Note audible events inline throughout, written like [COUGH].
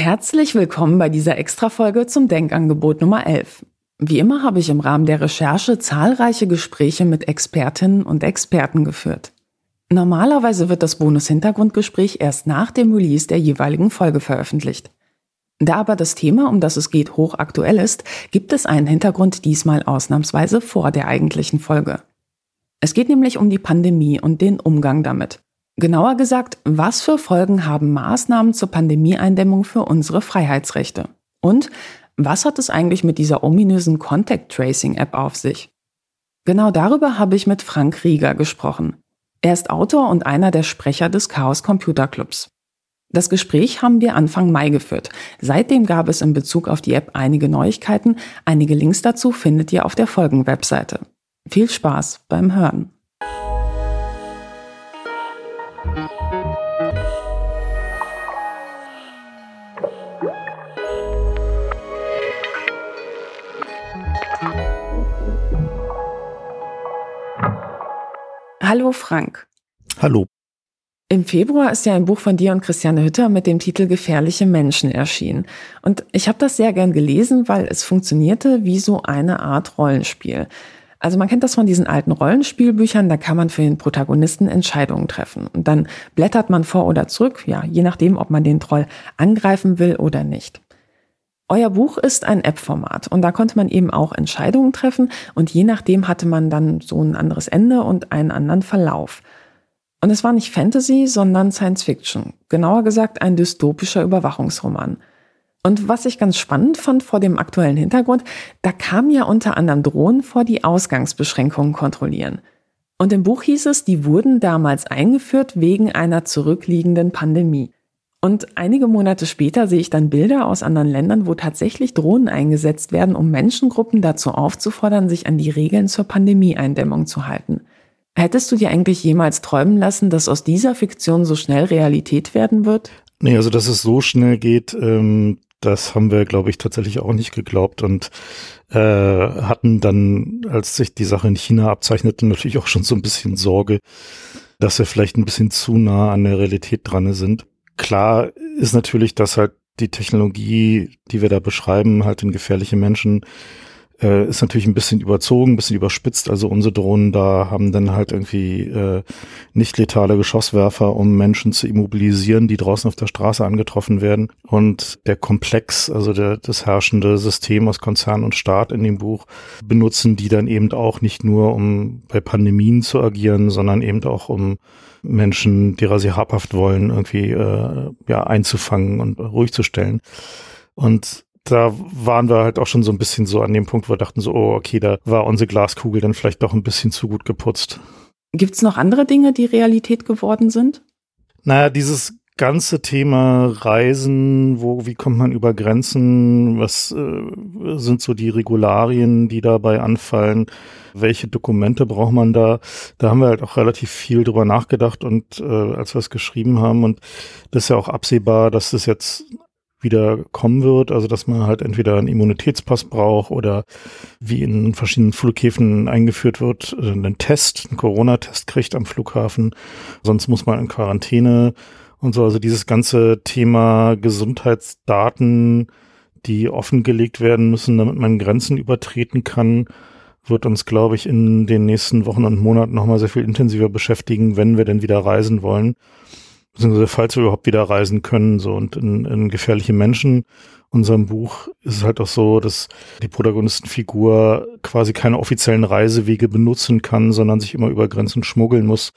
Herzlich willkommen bei dieser Extrafolge zum Denkangebot Nummer 11. Wie immer habe ich im Rahmen der Recherche zahlreiche Gespräche mit Expertinnen und Experten geführt. Normalerweise wird das Bonus-Hintergrundgespräch erst nach dem Release der jeweiligen Folge veröffentlicht. Da aber das Thema, um das es geht, hochaktuell ist, gibt es einen Hintergrund diesmal ausnahmsweise vor der eigentlichen Folge. Es geht nämlich um die Pandemie und den Umgang damit. Genauer gesagt, was für Folgen haben Maßnahmen zur Pandemieeindämmung für unsere Freiheitsrechte? Und was hat es eigentlich mit dieser ominösen Contact Tracing App auf sich? Genau darüber habe ich mit Frank Rieger gesprochen. Er ist Autor und einer der Sprecher des Chaos Computer Clubs. Das Gespräch haben wir Anfang Mai geführt. Seitdem gab es in Bezug auf die App einige Neuigkeiten. Einige Links dazu findet ihr auf der Folgenwebseite. Viel Spaß beim Hören. Hallo Frank. Hallo. Im Februar ist ja ein Buch von dir und Christiane Hütter mit dem Titel Gefährliche Menschen erschienen. Und ich habe das sehr gern gelesen, weil es funktionierte wie so eine Art Rollenspiel. Also man kennt das von diesen alten Rollenspielbüchern, da kann man für den Protagonisten Entscheidungen treffen. Und dann blättert man vor oder zurück, ja, je nachdem, ob man den Troll angreifen will oder nicht. Euer Buch ist ein App-Format und da konnte man eben auch Entscheidungen treffen und je nachdem hatte man dann so ein anderes Ende und einen anderen Verlauf. Und es war nicht Fantasy, sondern Science Fiction. Genauer gesagt ein dystopischer Überwachungsroman. Und was ich ganz spannend fand vor dem aktuellen Hintergrund, da kamen ja unter anderem Drohnen vor, die Ausgangsbeschränkungen kontrollieren. Und im Buch hieß es, die wurden damals eingeführt wegen einer zurückliegenden Pandemie. Und einige Monate später sehe ich dann Bilder aus anderen Ländern, wo tatsächlich Drohnen eingesetzt werden, um Menschengruppen dazu aufzufordern, sich an die Regeln zur Pandemieeindämmung zu halten. Hättest du dir eigentlich jemals träumen lassen, dass aus dieser Fiktion so schnell Realität werden wird? Nee, also dass es so schnell geht, ähm, das haben wir, glaube ich, tatsächlich auch nicht geglaubt und äh, hatten dann, als sich die Sache in China abzeichnete, natürlich auch schon so ein bisschen Sorge, dass wir vielleicht ein bisschen zu nah an der Realität dran sind klar ist natürlich, dass halt die Technologie, die wir da beschreiben, halt in gefährliche Menschen äh, ist natürlich ein bisschen überzogen, ein bisschen überspitzt. Also unsere Drohnen da haben dann halt irgendwie äh, nicht letale Geschosswerfer, um Menschen zu immobilisieren, die draußen auf der Straße angetroffen werden. Und der Komplex, also der, das herrschende System aus Konzern und Staat in dem Buch, benutzen die dann eben auch nicht nur, um bei Pandemien zu agieren, sondern eben auch um Menschen, derer sie habhaft wollen, irgendwie äh, ja einzufangen und ruhig zu stellen. Und da waren wir halt auch schon so ein bisschen so an dem Punkt, wo wir dachten so, oh, okay, da war unsere Glaskugel dann vielleicht doch ein bisschen zu gut geputzt. Gibt es noch andere Dinge, die Realität geworden sind? Naja, dieses ganze Thema Reisen, wo, wie kommt man über Grenzen, was äh, sind so die Regularien, die dabei anfallen, welche Dokumente braucht man da? Da haben wir halt auch relativ viel drüber nachgedacht und äh, als wir es geschrieben haben und das ist ja auch absehbar, dass das jetzt wieder kommen wird, also dass man halt entweder einen Immunitätspass braucht oder wie in verschiedenen Flughäfen eingeführt wird, äh, einen Test, einen Corona-Test kriegt am Flughafen, sonst muss man in Quarantäne und so. Also dieses ganze Thema Gesundheitsdaten, die offengelegt werden müssen, damit man Grenzen übertreten kann, wird uns, glaube ich, in den nächsten Wochen und Monaten nochmal sehr viel intensiver beschäftigen, wenn wir denn wieder reisen wollen beziehungsweise falls wir überhaupt wieder reisen können, so und in, in gefährliche Menschen. Unserem Buch ist es halt auch so, dass die Protagonistenfigur quasi keine offiziellen Reisewege benutzen kann, sondern sich immer über Grenzen schmuggeln muss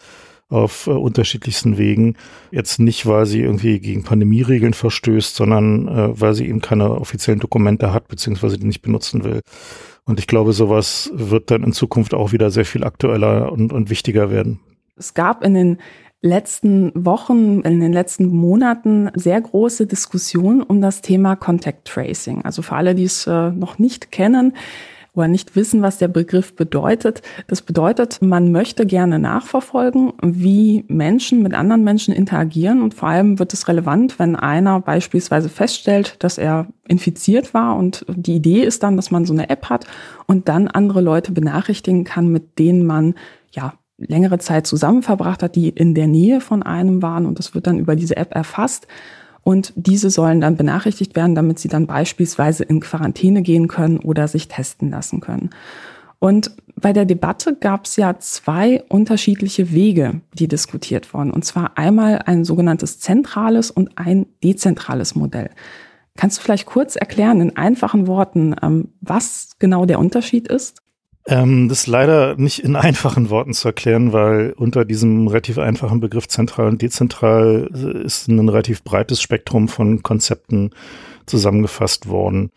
auf äh, unterschiedlichsten Wegen. Jetzt nicht, weil sie irgendwie gegen Pandemieregeln verstößt, sondern äh, weil sie eben keine offiziellen Dokumente hat, beziehungsweise die nicht benutzen will. Und ich glaube, sowas wird dann in Zukunft auch wieder sehr viel aktueller und, und wichtiger werden. Es gab in den letzten Wochen, in den letzten Monaten sehr große Diskussion um das Thema Contact Tracing. Also für alle, die es äh, noch nicht kennen oder nicht wissen, was der Begriff bedeutet. Das bedeutet, man möchte gerne nachverfolgen, wie Menschen mit anderen Menschen interagieren und vor allem wird es relevant, wenn einer beispielsweise feststellt, dass er infiziert war und die Idee ist dann, dass man so eine App hat und dann andere Leute benachrichtigen kann, mit denen man ja längere Zeit zusammen verbracht hat, die in der Nähe von einem waren und das wird dann über diese App erfasst. Und diese sollen dann benachrichtigt werden, damit sie dann beispielsweise in Quarantäne gehen können oder sich testen lassen können. Und bei der Debatte gab es ja zwei unterschiedliche Wege, die diskutiert wurden. Und zwar einmal ein sogenanntes zentrales und ein dezentrales Modell. Kannst du vielleicht kurz erklären in einfachen Worten, ähm, was genau der Unterschied ist? Ähm, das ist leider nicht in [LAUGHS] einfachen Worten zu erklären, weil unter diesem relativ einfachen Begriff zentral und dezentral ist ein relativ breites Spektrum von Konzepten zusammengefasst worden.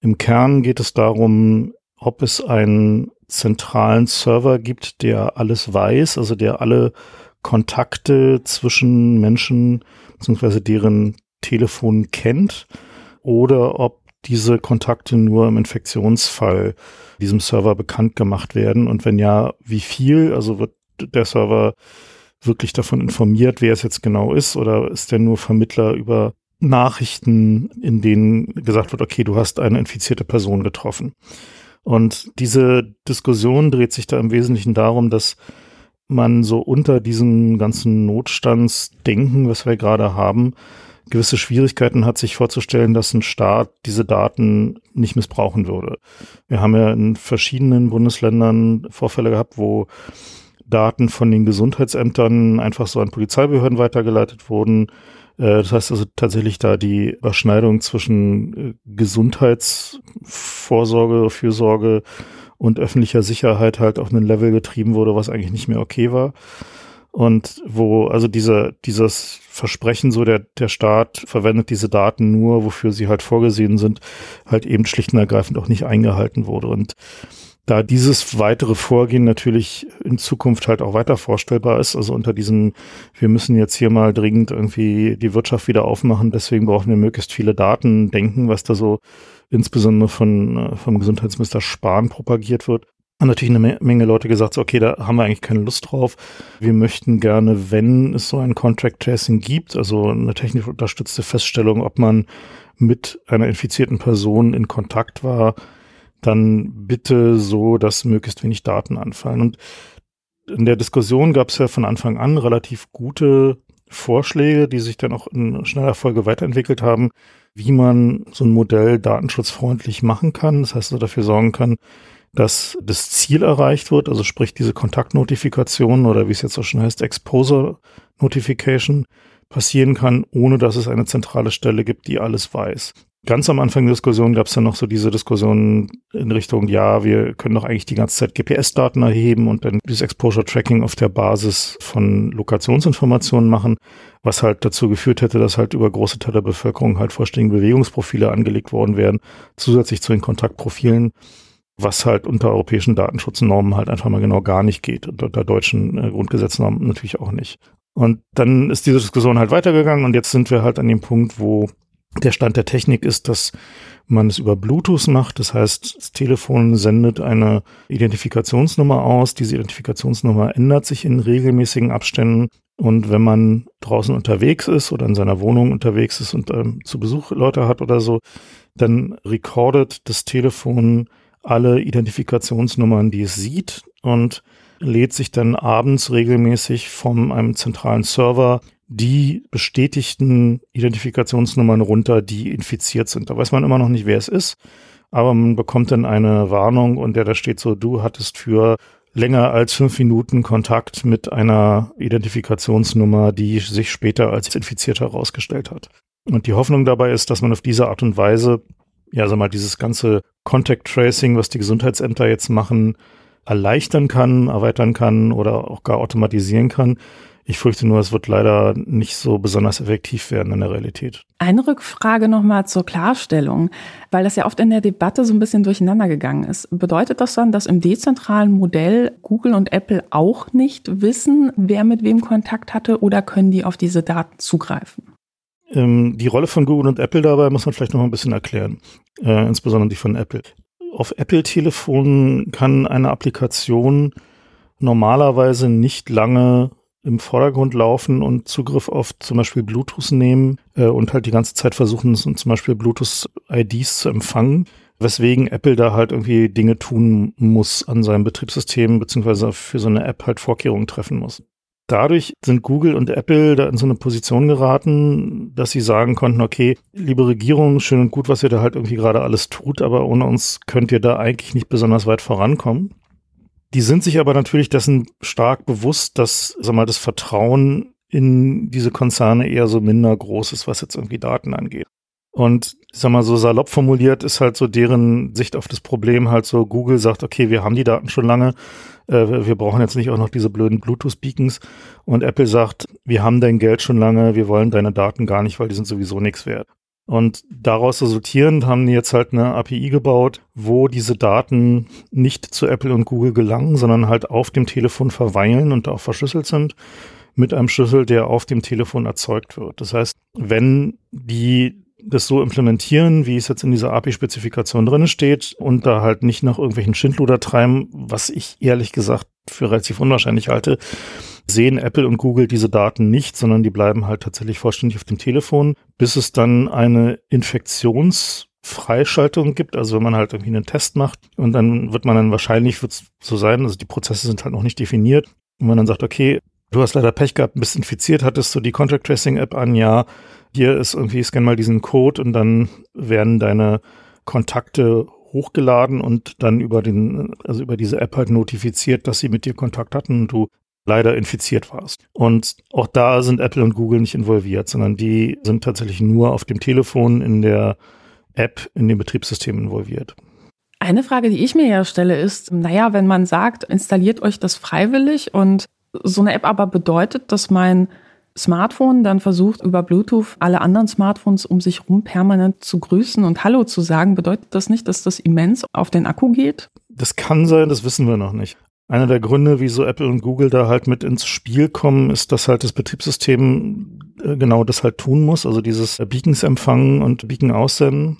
Im Kern geht es darum, ob es einen zentralen Server gibt, der alles weiß, also der alle Kontakte zwischen Menschen bzw. deren Telefon kennt, oder ob diese Kontakte nur im Infektionsfall diesem Server bekannt gemacht werden und wenn ja, wie viel? Also wird der Server wirklich davon informiert, wer es jetzt genau ist oder ist der nur Vermittler über Nachrichten, in denen gesagt wird, okay, du hast eine infizierte Person getroffen. Und diese Diskussion dreht sich da im Wesentlichen darum, dass man so unter diesem ganzen Notstandsdenken, was wir gerade haben, gewisse Schwierigkeiten hat, sich vorzustellen, dass ein Staat diese Daten nicht missbrauchen würde. Wir haben ja in verschiedenen Bundesländern Vorfälle gehabt, wo Daten von den Gesundheitsämtern einfach so an Polizeibehörden weitergeleitet wurden. Äh, das heißt also tatsächlich da die Überschneidung zwischen äh, Gesundheitsvorsorge, Fürsorge und öffentlicher Sicherheit halt auf ein Level getrieben wurde, was eigentlich nicht mehr okay war und wo also dieser dieses Versprechen so der der Staat verwendet diese Daten nur wofür sie halt vorgesehen sind halt eben schlicht und ergreifend auch nicht eingehalten wurde. Und da dieses weitere Vorgehen natürlich in Zukunft halt auch weiter vorstellbar ist, also unter diesem, wir müssen jetzt hier mal dringend irgendwie die Wirtschaft wieder aufmachen, deswegen brauchen wir möglichst viele Daten denken, was da so insbesondere von, äh, vom Gesundheitsminister Spahn propagiert wird, haben natürlich eine Menge Leute gesagt, so, okay, da haben wir eigentlich keine Lust drauf. Wir möchten gerne, wenn es so ein Contract Tracing gibt, also eine technisch unterstützte Feststellung, ob man mit einer infizierten Person in Kontakt war, dann bitte so, dass möglichst wenig Daten anfallen. Und in der Diskussion gab es ja von Anfang an relativ gute Vorschläge, die sich dann auch in schneller Folge weiterentwickelt haben, wie man so ein Modell datenschutzfreundlich machen kann. Das heißt, so dafür sorgen kann, dass das Ziel erreicht wird, also sprich diese Kontaktnotifikation oder wie es jetzt so schon heißt, Exposure Notification passieren kann, ohne dass es eine zentrale Stelle gibt, die alles weiß. Ganz am Anfang der Diskussion gab es dann noch so diese Diskussion in Richtung, ja, wir können doch eigentlich die ganze Zeit GPS-Daten erheben und dann dieses Exposure-Tracking auf der Basis von Lokationsinformationen machen, was halt dazu geführt hätte, dass halt über große Teile der Bevölkerung halt vollständige Bewegungsprofile angelegt worden wären, zusätzlich zu den Kontaktprofilen was halt unter europäischen Datenschutznormen halt einfach mal genau gar nicht geht und unter deutschen äh, Grundgesetznormen natürlich auch nicht. Und dann ist diese Diskussion halt weitergegangen und jetzt sind wir halt an dem Punkt, wo der Stand der Technik ist, dass man es über Bluetooth macht. Das heißt, das Telefon sendet eine Identifikationsnummer aus. Diese Identifikationsnummer ändert sich in regelmäßigen Abständen. Und wenn man draußen unterwegs ist oder in seiner Wohnung unterwegs ist und ähm, zu Besuch Leute hat oder so, dann recordet das Telefon alle Identifikationsnummern, die es sieht und lädt sich dann abends regelmäßig von einem zentralen Server die bestätigten Identifikationsnummern runter, die infiziert sind. Da weiß man immer noch nicht, wer es ist, aber man bekommt dann eine Warnung und der da steht so, du hattest für länger als fünf Minuten Kontakt mit einer Identifikationsnummer, die sich später als infiziert herausgestellt hat. Und die Hoffnung dabei ist, dass man auf diese Art und Weise ja, sag mal, dieses ganze Contact Tracing, was die Gesundheitsämter jetzt machen, erleichtern kann, erweitern kann oder auch gar automatisieren kann. Ich fürchte nur, es wird leider nicht so besonders effektiv werden in der Realität. Eine Rückfrage nochmal zur Klarstellung, weil das ja oft in der Debatte so ein bisschen durcheinander gegangen ist. Bedeutet das dann, dass im dezentralen Modell Google und Apple auch nicht wissen, wer mit wem Kontakt hatte oder können die auf diese Daten zugreifen? Ähm, die Rolle von Google und Apple dabei muss man vielleicht noch mal ein bisschen erklären, äh, insbesondere die von Apple. Auf Apple-Telefonen kann eine Applikation normalerweise nicht lange im Vordergrund laufen und Zugriff auf zum Beispiel Bluetooth nehmen äh, und halt die ganze Zeit versuchen, zum Beispiel Bluetooth-IDs zu empfangen, weswegen Apple da halt irgendwie Dinge tun muss an seinem Betriebssystem, beziehungsweise für so eine App halt Vorkehrungen treffen muss. Dadurch sind Google und Apple da in so eine Position geraten, dass sie sagen konnten, okay, liebe Regierung, schön und gut, was ihr da halt irgendwie gerade alles tut, aber ohne uns könnt ihr da eigentlich nicht besonders weit vorankommen. Die sind sich aber natürlich dessen stark bewusst, dass, sag mal, das Vertrauen in diese Konzerne eher so minder groß ist, was jetzt irgendwie Daten angeht. Und ich sag mal so salopp formuliert ist halt so deren Sicht auf das Problem halt so, Google sagt, okay, wir haben die Daten schon lange, äh, wir brauchen jetzt nicht auch noch diese blöden Bluetooth-Beacons. Und Apple sagt, wir haben dein Geld schon lange, wir wollen deine Daten gar nicht, weil die sind sowieso nichts wert. Und daraus resultierend haben die jetzt halt eine API gebaut, wo diese Daten nicht zu Apple und Google gelangen, sondern halt auf dem Telefon verweilen und auch verschlüsselt sind mit einem Schlüssel, der auf dem Telefon erzeugt wird. Das heißt, wenn die das so implementieren, wie es jetzt in dieser API-Spezifikation drin steht und da halt nicht nach irgendwelchen Schindluder treiben, was ich ehrlich gesagt für relativ unwahrscheinlich halte, sehen Apple und Google diese Daten nicht, sondern die bleiben halt tatsächlich vollständig auf dem Telefon, bis es dann eine Infektionsfreischaltung gibt, also wenn man halt irgendwie einen Test macht und dann wird man dann wahrscheinlich, wird es so sein, also die Prozesse sind halt noch nicht definiert und man dann sagt, okay, du hast leider Pech gehabt, bist infiziert, hattest du die Contact Tracing App an, ja, hier ist irgendwie, scan mal diesen Code und dann werden deine Kontakte hochgeladen und dann über den, also über diese App halt notifiziert, dass sie mit dir Kontakt hatten und du leider infiziert warst. Und auch da sind Apple und Google nicht involviert, sondern die sind tatsächlich nur auf dem Telefon in der App, in dem Betriebssystem involviert. Eine Frage, die ich mir ja stelle, ist, naja, wenn man sagt, installiert euch das freiwillig und so eine App aber bedeutet, dass mein Smartphone dann versucht, über Bluetooth alle anderen Smartphones um sich herum permanent zu grüßen und Hallo zu sagen, bedeutet das nicht, dass das immens auf den Akku geht? Das kann sein, das wissen wir noch nicht. Einer der Gründe, wieso Apple und Google da halt mit ins Spiel kommen, ist, dass halt das Betriebssystem äh, genau das halt tun muss, also dieses Beacons empfangen und Beacon aussenden.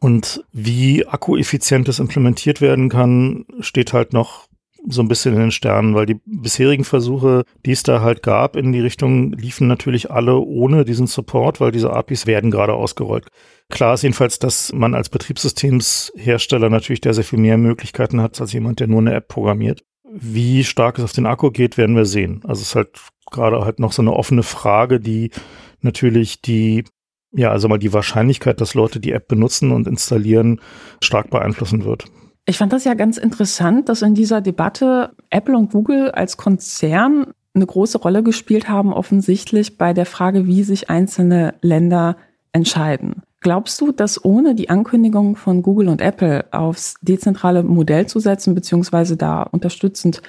Und wie akkueffizient das implementiert werden kann, steht halt noch so ein bisschen in den Sternen, weil die bisherigen Versuche, die es da halt gab in die Richtung, liefen natürlich alle ohne diesen Support, weil diese APIs werden gerade ausgerollt. Klar ist jedenfalls, dass man als Betriebssystemshersteller natürlich der sehr viel mehr Möglichkeiten hat, als jemand, der nur eine App programmiert. Wie stark es auf den Akku geht, werden wir sehen. Also es ist halt gerade halt noch so eine offene Frage, die natürlich die ja, also mal die Wahrscheinlichkeit, dass Leute die App benutzen und installieren, stark beeinflussen wird. Ich fand das ja ganz interessant, dass in dieser Debatte Apple und Google als Konzern eine große Rolle gespielt haben, offensichtlich bei der Frage, wie sich einzelne Länder entscheiden. Glaubst du, dass ohne die Ankündigung von Google und Apple aufs dezentrale Modell zu setzen, beziehungsweise da unterstützend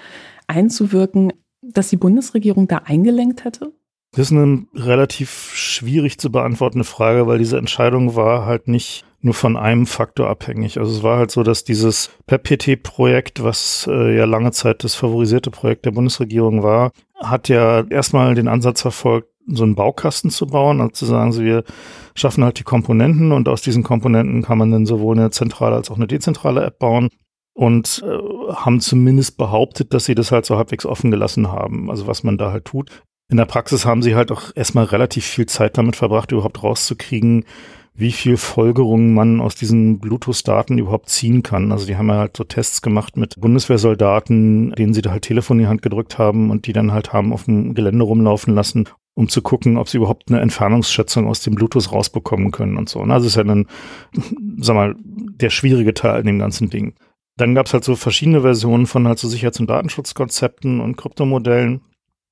einzuwirken, dass die Bundesregierung da eingelenkt hätte? Das ist eine relativ schwierig zu beantwortende Frage, weil diese Entscheidung war halt nicht nur von einem Faktor abhängig. Also es war halt so, dass dieses PEPT-Projekt, was äh, ja lange Zeit das favorisierte Projekt der Bundesregierung war, hat ja erstmal den Ansatz verfolgt, so einen Baukasten zu bauen, also zu sagen, wir schaffen halt die Komponenten und aus diesen Komponenten kann man dann sowohl eine zentrale als auch eine dezentrale App bauen und äh, haben zumindest behauptet, dass sie das halt so halbwegs offen gelassen haben, also was man da halt tut. In der Praxis haben sie halt auch erstmal relativ viel Zeit damit verbracht, überhaupt rauszukriegen, wie viel Folgerungen man aus diesen Bluetooth-Daten überhaupt ziehen kann. Also die haben ja halt so Tests gemacht mit Bundeswehrsoldaten, denen sie da halt Telefon in die Hand gedrückt haben und die dann halt haben auf dem Gelände rumlaufen lassen, um zu gucken, ob sie überhaupt eine Entfernungsschätzung aus dem Bluetooth rausbekommen können und so. Und das ist ja dann, [LAUGHS] sag mal, der schwierige Teil in dem ganzen Ding. Dann gab es halt so verschiedene Versionen von halt so Sicherheits- und Datenschutzkonzepten und Kryptomodellen.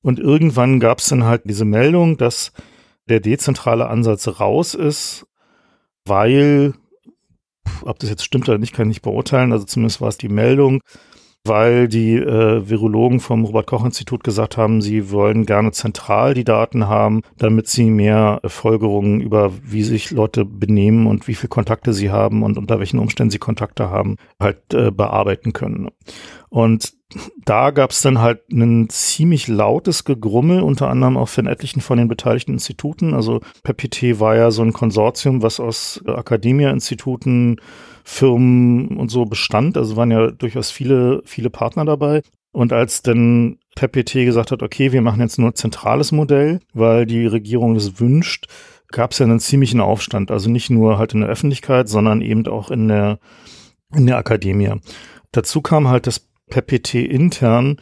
Und irgendwann gab es dann halt diese Meldung, dass der dezentrale Ansatz raus ist weil, ob das jetzt stimmt oder nicht, kann ich nicht beurteilen, also zumindest war es die Meldung, weil die äh, Virologen vom Robert-Koch-Institut gesagt haben, sie wollen gerne zentral die Daten haben, damit sie mehr äh, Folgerungen über, wie sich Leute benehmen und wie viele Kontakte sie haben und unter welchen Umständen sie Kontakte haben, halt äh, bearbeiten können. Und da gab es dann halt ein ziemlich lautes Gegrummel, unter anderem auch von etlichen von den beteiligten Instituten. Also PPT war ja so ein Konsortium, was aus Akademia-Instituten, Firmen und so bestand. Also waren ja durchaus viele, viele Partner dabei. Und als dann PPT gesagt hat, okay, wir machen jetzt nur ein zentrales Modell, weil die Regierung das wünscht, gab es ja einen ziemlichen Aufstand. Also nicht nur halt in der Öffentlichkeit, sondern eben auch in der, in der Akademie. Dazu kam halt, dass per PT intern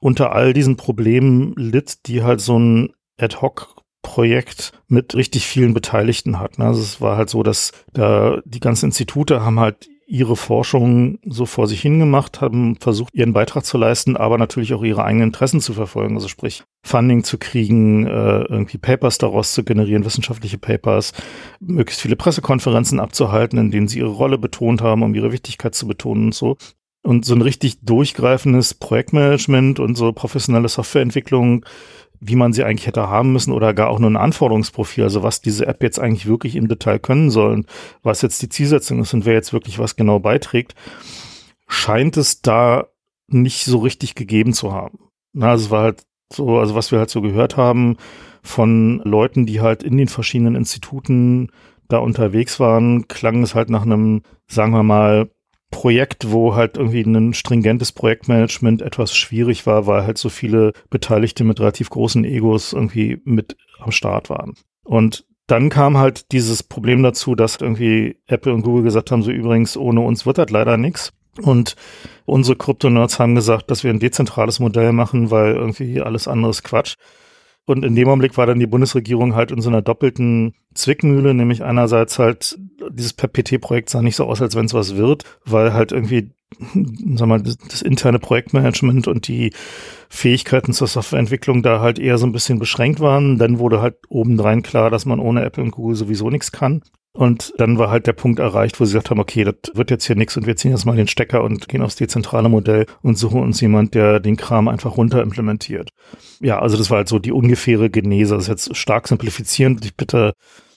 unter all diesen Problemen litt, die halt so ein Ad-Hoc Projekt mit richtig vielen Beteiligten hat. Ne? Also es war halt so, dass da die ganzen Institute haben halt ihre Forschung so vor sich hingemacht, haben versucht, ihren Beitrag zu leisten, aber natürlich auch ihre eigenen Interessen zu verfolgen. Also sprich, Funding zu kriegen, äh, irgendwie Papers daraus zu generieren, wissenschaftliche Papers, möglichst viele Pressekonferenzen abzuhalten, in denen sie ihre Rolle betont haben, um ihre Wichtigkeit zu betonen und so. Und so ein richtig durchgreifendes Projektmanagement und so professionelle Softwareentwicklung wie man sie eigentlich hätte haben müssen oder gar auch nur ein Anforderungsprofil, also was diese App jetzt eigentlich wirklich im Detail können soll und was jetzt die Zielsetzung ist und wer jetzt wirklich was genau beiträgt, scheint es da nicht so richtig gegeben zu haben. Na, es war halt so, also was wir halt so gehört haben von Leuten, die halt in den verschiedenen Instituten da unterwegs waren, klang es halt nach einem, sagen wir mal, Projekt, wo halt irgendwie ein stringentes Projektmanagement etwas schwierig war, weil halt so viele Beteiligte mit relativ großen Egos irgendwie mit am Start waren. Und dann kam halt dieses Problem dazu, dass irgendwie Apple und Google gesagt haben, so übrigens, ohne uns wird das leider nichts. Und unsere Krypto-Nerds haben gesagt, dass wir ein dezentrales Modell machen, weil irgendwie alles andere ist Quatsch. Und in dem Augenblick war dann die Bundesregierung halt in so einer doppelten Zwickmühle, nämlich einerseits halt, dieses PPT-Projekt sah nicht so aus, als wenn es was wird, weil halt irgendwie, sag mal, das, das, interne Projektmanagement und die Fähigkeiten zur Softwareentwicklung da halt eher so ein bisschen beschränkt waren. Dann wurde halt obendrein klar, dass man ohne Apple und Google sowieso nichts kann. Und dann war halt der Punkt erreicht, wo sie gesagt haben, okay, das wird jetzt hier nichts und wir ziehen jetzt mal den Stecker und gehen aufs dezentrale Modell und suchen uns jemand, der den Kram einfach runter implementiert. Ja, also das war halt so die ungefähre Genese. Das ist jetzt stark simplifizierend. Ich bitte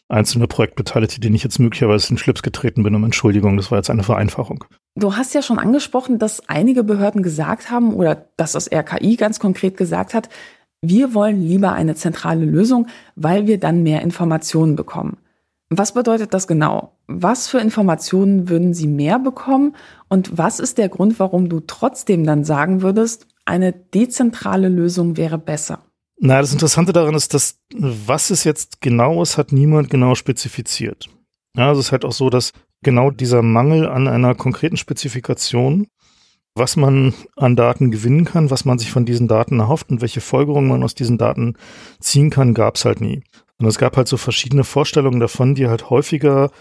einzelne Projektbeteiligte, denen ich jetzt möglicherweise in den Schlips getreten bin, um Entschuldigung. Das war jetzt eine Vereinfachung. Du hast ja schon angesprochen, dass einige Behörden gesagt haben oder dass das RKI ganz konkret gesagt hat, wir wollen lieber eine zentrale Lösung, weil wir dann mehr Informationen bekommen. Was bedeutet das genau? Was für Informationen würden Sie mehr bekommen? Und was ist der Grund, warum du trotzdem dann sagen würdest, eine dezentrale Lösung wäre besser? Na, das Interessante daran ist, dass was es jetzt genau ist, hat niemand genau spezifiziert. Ja, also es ist halt auch so, dass genau dieser Mangel an einer konkreten Spezifikation, was man an Daten gewinnen kann, was man sich von diesen Daten erhofft und welche Folgerungen man aus diesen Daten ziehen kann, gab es halt nie. Und es gab halt so verschiedene Vorstellungen davon, die halt häufiger,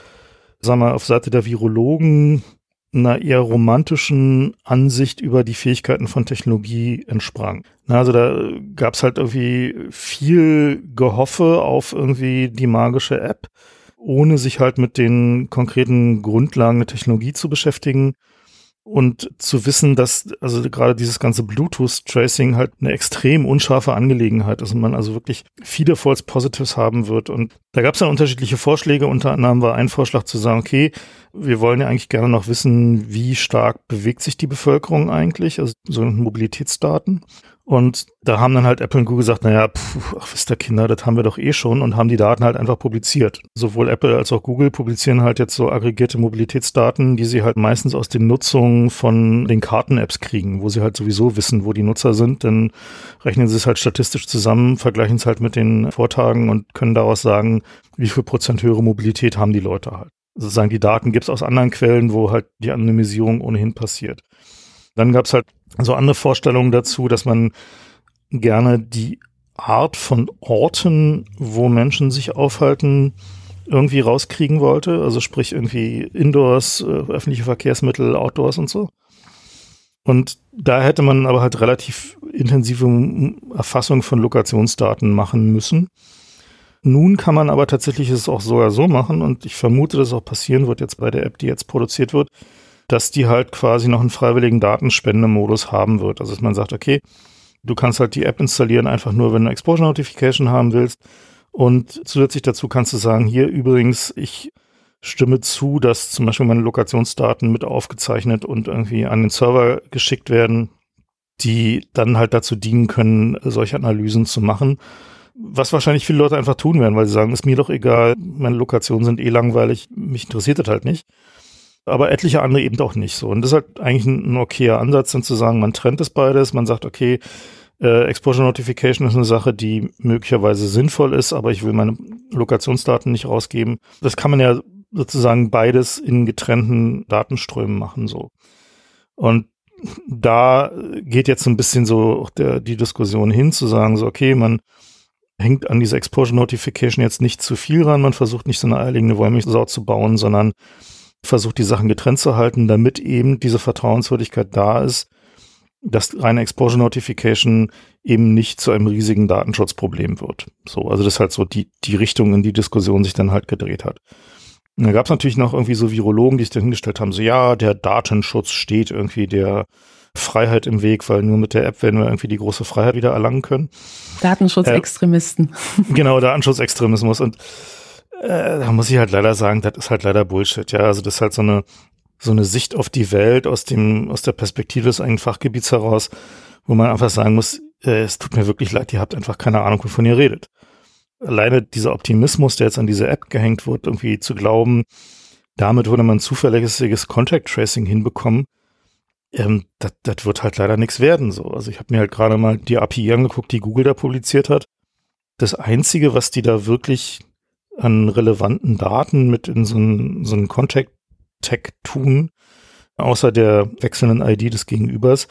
sag mal, auf Seite der Virologen einer eher romantischen Ansicht über die Fähigkeiten von Technologie entsprang. also da gab es halt irgendwie viel Gehoffe auf irgendwie die magische App, ohne sich halt mit den konkreten Grundlagen der Technologie zu beschäftigen und zu wissen, dass also gerade dieses ganze Bluetooth-Tracing halt eine extrem unscharfe Angelegenheit ist und man also wirklich viele False Positives haben wird. Und da gab es dann unterschiedliche Vorschläge. Unter anderem war ein Vorschlag zu sagen, okay, wir wollen ja eigentlich gerne noch wissen, wie stark bewegt sich die Bevölkerung eigentlich, also sogenannten Mobilitätsdaten. Und da haben dann halt Apple und Google gesagt, naja, pf, ach, wisst ihr Kinder, das haben wir doch eh schon und haben die Daten halt einfach publiziert. Sowohl Apple als auch Google publizieren halt jetzt so aggregierte Mobilitätsdaten, die sie halt meistens aus den Nutzungen von den Karten-Apps kriegen, wo sie halt sowieso wissen, wo die Nutzer sind. Dann rechnen sie es halt statistisch zusammen, vergleichen es halt mit den Vortagen und können daraus sagen, wie viel Prozent höhere Mobilität haben die Leute halt. Sozusagen die Daten gibt es aus anderen Quellen, wo halt die Anonymisierung ohnehin passiert. Dann gab es halt so andere Vorstellungen dazu, dass man gerne die Art von Orten, wo Menschen sich aufhalten, irgendwie rauskriegen wollte. Also sprich irgendwie Indoors, äh, öffentliche Verkehrsmittel, Outdoors und so. Und da hätte man aber halt relativ intensive Erfassung von Lokationsdaten machen müssen. Nun kann man aber tatsächlich es auch sogar so machen und ich vermute, dass es auch passieren wird jetzt bei der App, die jetzt produziert wird, dass die halt quasi noch einen freiwilligen Datenspendemodus haben wird. Also dass man sagt, okay, du kannst halt die App installieren, einfach nur, wenn du Exposure Notification haben willst. Und zusätzlich dazu kannst du sagen, hier übrigens, ich stimme zu, dass zum Beispiel meine Lokationsdaten mit aufgezeichnet und irgendwie an den Server geschickt werden, die dann halt dazu dienen können, solche Analysen zu machen. Was wahrscheinlich viele Leute einfach tun werden, weil sie sagen, ist mir doch egal, meine Lokationen sind eh langweilig, mich interessiert das halt nicht aber etliche andere eben auch nicht so. Und das ist halt eigentlich ein, ein okayer Ansatz, dann zu sagen, man trennt das beides, man sagt, okay, äh, Exposure Notification ist eine Sache, die möglicherweise sinnvoll ist, aber ich will meine Lokationsdaten nicht rausgeben. Das kann man ja sozusagen beides in getrennten Datenströmen machen, so. Und da geht jetzt ein bisschen so der, die Diskussion hin, zu sagen, so, okay, man hängt an dieser Exposure Notification jetzt nicht zu viel ran, man versucht nicht so eine eierlegende Wollmilchsau zu bauen, sondern versucht die Sachen getrennt zu halten, damit eben diese Vertrauenswürdigkeit da ist, dass reine Exposure Notification eben nicht zu einem riesigen Datenschutzproblem wird. So, also das ist halt so die, die Richtung, in die Diskussion sich dann halt gedreht hat. Da gab es natürlich noch irgendwie so Virologen, die sich dann hingestellt haben, so ja, der Datenschutz steht irgendwie der Freiheit im Weg, weil nur mit der App werden wir irgendwie die große Freiheit wieder erlangen können. Datenschutzextremisten. Äh, genau, Datenschutzextremismus. Und äh, da muss ich halt leider sagen, das ist halt leider Bullshit. Ja, also das ist halt so eine so eine Sicht auf die Welt aus dem aus der Perspektive des eigenen Fachgebiets heraus, wo man einfach sagen muss, äh, es tut mir wirklich leid, ihr habt einfach keine Ahnung, wovon ihr redet. Alleine dieser Optimismus, der jetzt an diese App gehängt wird, irgendwie zu glauben, damit würde man zuverlässiges Contact Tracing hinbekommen, ähm, das, wird halt leider nichts werden. So, also ich habe mir halt gerade mal die API angeguckt, die Google da publiziert hat. Das einzige, was die da wirklich an relevanten Daten mit in so einen so einen Contact Tag tun, außer der wechselnden ID des Gegenübers,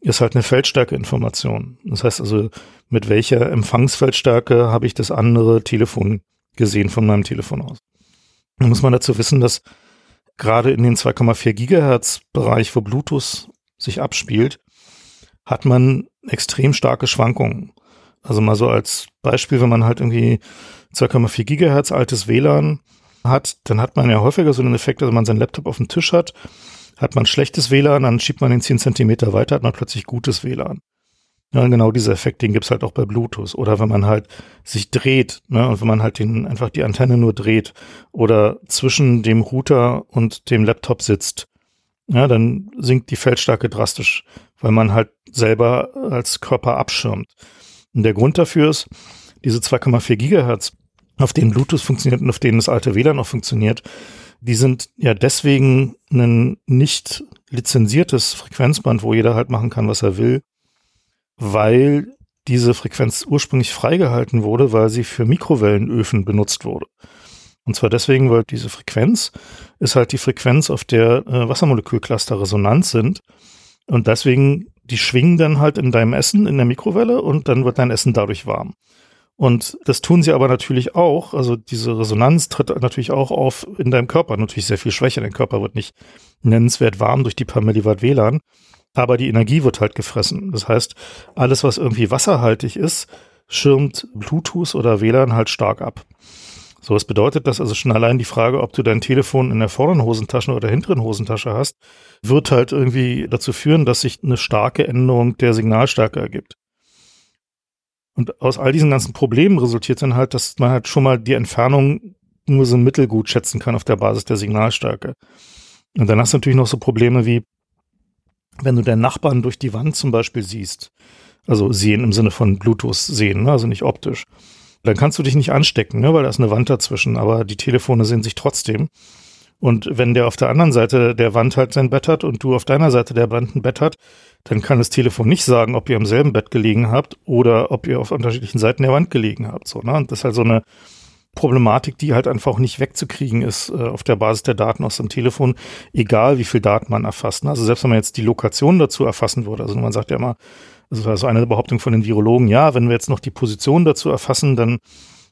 ist halt eine Feldstärkeinformation. Das heißt also, mit welcher Empfangsfeldstärke habe ich das andere Telefon gesehen von meinem Telefon aus. Da muss man dazu wissen, dass gerade in den 2,4 Gigahertz Bereich, wo Bluetooth sich abspielt, hat man extrem starke Schwankungen. Also mal so als Beispiel, wenn man halt irgendwie 2,4 Gigahertz altes WLAN hat, dann hat man ja häufiger so einen Effekt, dass man seinen Laptop auf dem Tisch hat, hat man schlechtes WLAN, dann schiebt man den 10 Zentimeter weiter, hat man plötzlich gutes WLAN. Ja, genau dieser Effekt, den gibt's halt auch bei Bluetooth. Oder wenn man halt sich dreht, ne, und wenn man halt den, einfach die Antenne nur dreht oder zwischen dem Router und dem Laptop sitzt, ja, dann sinkt die Feldstärke drastisch, weil man halt selber als Körper abschirmt. Und der Grund dafür ist, diese 2,4 Gigahertz, auf denen Bluetooth funktioniert und auf denen das alte WLAN auch funktioniert, die sind ja deswegen ein nicht lizenziertes Frequenzband, wo jeder halt machen kann, was er will, weil diese Frequenz ursprünglich freigehalten wurde, weil sie für Mikrowellenöfen benutzt wurde. Und zwar deswegen, weil diese Frequenz ist halt die Frequenz, auf der äh, Wassermolekülcluster resonant sind. Und deswegen, die schwingen dann halt in deinem Essen in der Mikrowelle und dann wird dein Essen dadurch warm. Und das tun sie aber natürlich auch. Also diese Resonanz tritt natürlich auch auf in deinem Körper. Natürlich sehr viel schwächer. Dein Körper wird nicht nennenswert warm durch die paar Milliwatt WLAN aber die Energie wird halt gefressen. Das heißt, alles, was irgendwie wasserhaltig ist, schirmt Bluetooth oder WLAN halt stark ab. So, was bedeutet das also schon allein die Frage, ob du dein Telefon in der vorderen Hosentasche oder hinteren Hosentasche hast, wird halt irgendwie dazu führen, dass sich eine starke Änderung der Signalstärke ergibt. Und aus all diesen ganzen Problemen resultiert dann halt, dass man halt schon mal die Entfernung nur so mittelgut schätzen kann auf der Basis der Signalstärke. Und dann hast du natürlich noch so Probleme wie, wenn du deinen Nachbarn durch die Wand zum Beispiel siehst, also sehen im Sinne von Bluetooth sehen, ne, also nicht optisch, dann kannst du dich nicht anstecken, ne, weil da ist eine Wand dazwischen, aber die Telefone sehen sich trotzdem. Und wenn der auf der anderen Seite der Wand halt sein Bett hat und du auf deiner Seite der Wand ein Bett hat, dann kann das Telefon nicht sagen, ob ihr am selben Bett gelegen habt oder ob ihr auf unterschiedlichen Seiten der Wand gelegen habt. So, ne? Und das ist halt so eine Problematik, die halt einfach auch nicht wegzukriegen ist äh, auf der Basis der Daten aus dem Telefon, egal wie viel Daten man erfasst. Ne? Also selbst wenn man jetzt die Lokation dazu erfassen würde, also man sagt ja immer, also das war so eine Behauptung von den Virologen, ja, wenn wir jetzt noch die Position dazu erfassen, dann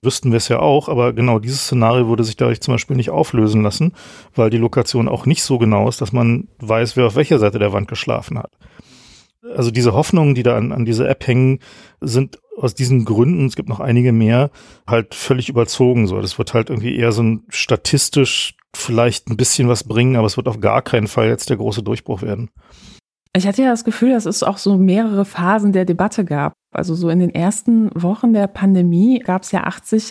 wüssten wir es ja auch, aber genau dieses Szenario würde sich dadurch zum Beispiel nicht auflösen lassen, weil die Lokation auch nicht so genau ist, dass man weiß, wer auf welcher Seite der Wand geschlafen hat. Also diese Hoffnungen, die da an, an diese App hängen, sind aus diesen Gründen, es gibt noch einige mehr, halt völlig überzogen. So, das wird halt irgendwie eher so ein statistisch vielleicht ein bisschen was bringen, aber es wird auf gar keinen Fall jetzt der große Durchbruch werden. Ich hatte ja das Gefühl, dass es auch so mehrere Phasen der Debatte gab. Also so in den ersten Wochen der Pandemie gab es ja 80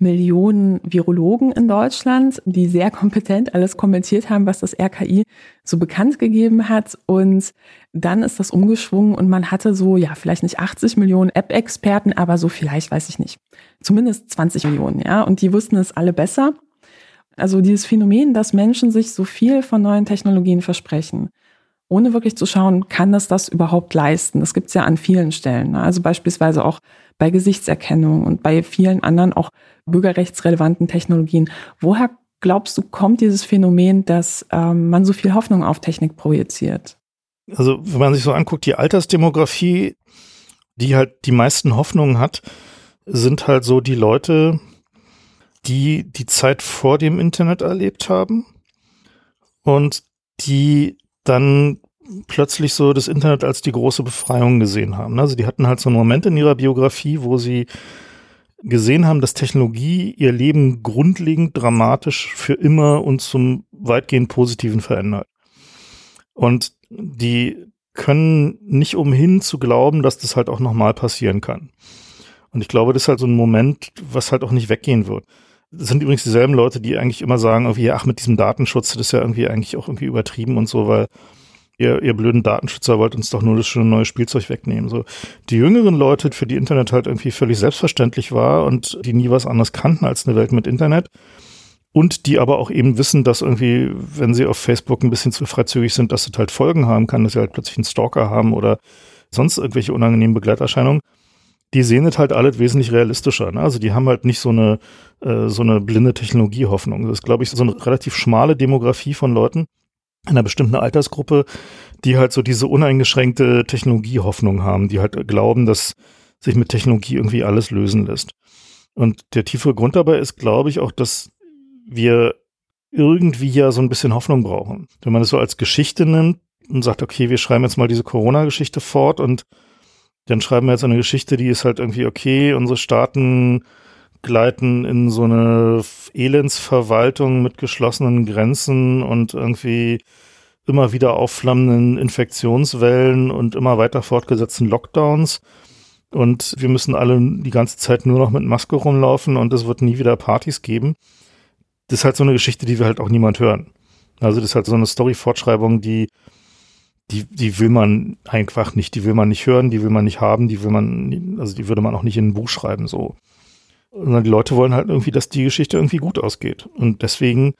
Millionen Virologen in Deutschland, die sehr kompetent alles kommentiert haben, was das RKI so bekannt gegeben hat. Und dann ist das umgeschwungen und man hatte so, ja, vielleicht nicht 80 Millionen App-Experten, aber so vielleicht, weiß ich nicht, zumindest 20 Millionen, ja. Und die wussten es alle besser. Also dieses Phänomen, dass Menschen sich so viel von neuen Technologien versprechen, ohne wirklich zu schauen, kann das das überhaupt leisten? Das gibt es ja an vielen Stellen. Ne? Also beispielsweise auch bei Gesichtserkennung und bei vielen anderen auch bürgerrechtsrelevanten Technologien. Woher glaubst du, kommt dieses Phänomen, dass ähm, man so viel Hoffnung auf Technik projiziert? Also wenn man sich so anguckt, die Altersdemografie, die halt die meisten Hoffnungen hat, sind halt so die Leute, die die Zeit vor dem Internet erlebt haben und die dann plötzlich so das Internet als die große Befreiung gesehen haben. Also die hatten halt so einen Moment in ihrer Biografie, wo sie gesehen haben, dass Technologie ihr Leben grundlegend dramatisch für immer und zum weitgehend Positiven verändert. Und die können nicht umhin zu glauben, dass das halt auch nochmal passieren kann. Und ich glaube, das ist halt so ein Moment, was halt auch nicht weggehen wird. Das sind übrigens dieselben Leute, die eigentlich immer sagen, irgendwie, ach, mit diesem Datenschutz, das ist ja irgendwie eigentlich auch irgendwie übertrieben und so, weil ihr, ihr blöden Datenschützer wollt uns doch nur das schöne neue Spielzeug wegnehmen. So die jüngeren Leute, für die Internet halt irgendwie völlig selbstverständlich war und die nie was anderes kannten als eine Welt mit Internet und die aber auch eben wissen, dass irgendwie, wenn sie auf Facebook ein bisschen zu freizügig sind, dass das halt Folgen haben kann, dass sie halt plötzlich einen Stalker haben oder sonst irgendwelche unangenehmen Begleiterscheinungen. Die sehen es halt alles wesentlich realistischer. Ne? Also die haben halt nicht so eine äh, so eine blinde Technologiehoffnung. Das ist, glaube ich, so eine relativ schmale Demografie von Leuten, einer bestimmten Altersgruppe, die halt so diese uneingeschränkte Technologiehoffnung haben, die halt glauben, dass sich mit Technologie irgendwie alles lösen lässt. Und der tiefe Grund dabei ist, glaube ich, auch, dass wir irgendwie ja so ein bisschen Hoffnung brauchen. Wenn man es so als Geschichte nimmt und sagt, okay, wir schreiben jetzt mal diese Corona-Geschichte fort und dann schreiben wir jetzt eine Geschichte, die ist halt irgendwie, okay, unsere Staaten gleiten in so eine Elendsverwaltung mit geschlossenen Grenzen und irgendwie immer wieder aufflammenden Infektionswellen und immer weiter fortgesetzten Lockdowns. Und wir müssen alle die ganze Zeit nur noch mit Maske rumlaufen und es wird nie wieder Partys geben. Das ist halt so eine Geschichte, die wir halt auch niemand hören. Also das ist halt so eine Story-Fortschreibung, die, die, die will man einfach nicht, die will man nicht hören, die will man nicht haben, die will man, also die würde man auch nicht in ein Buch schreiben, so. Sondern die Leute wollen halt irgendwie, dass die Geschichte irgendwie gut ausgeht. Und deswegen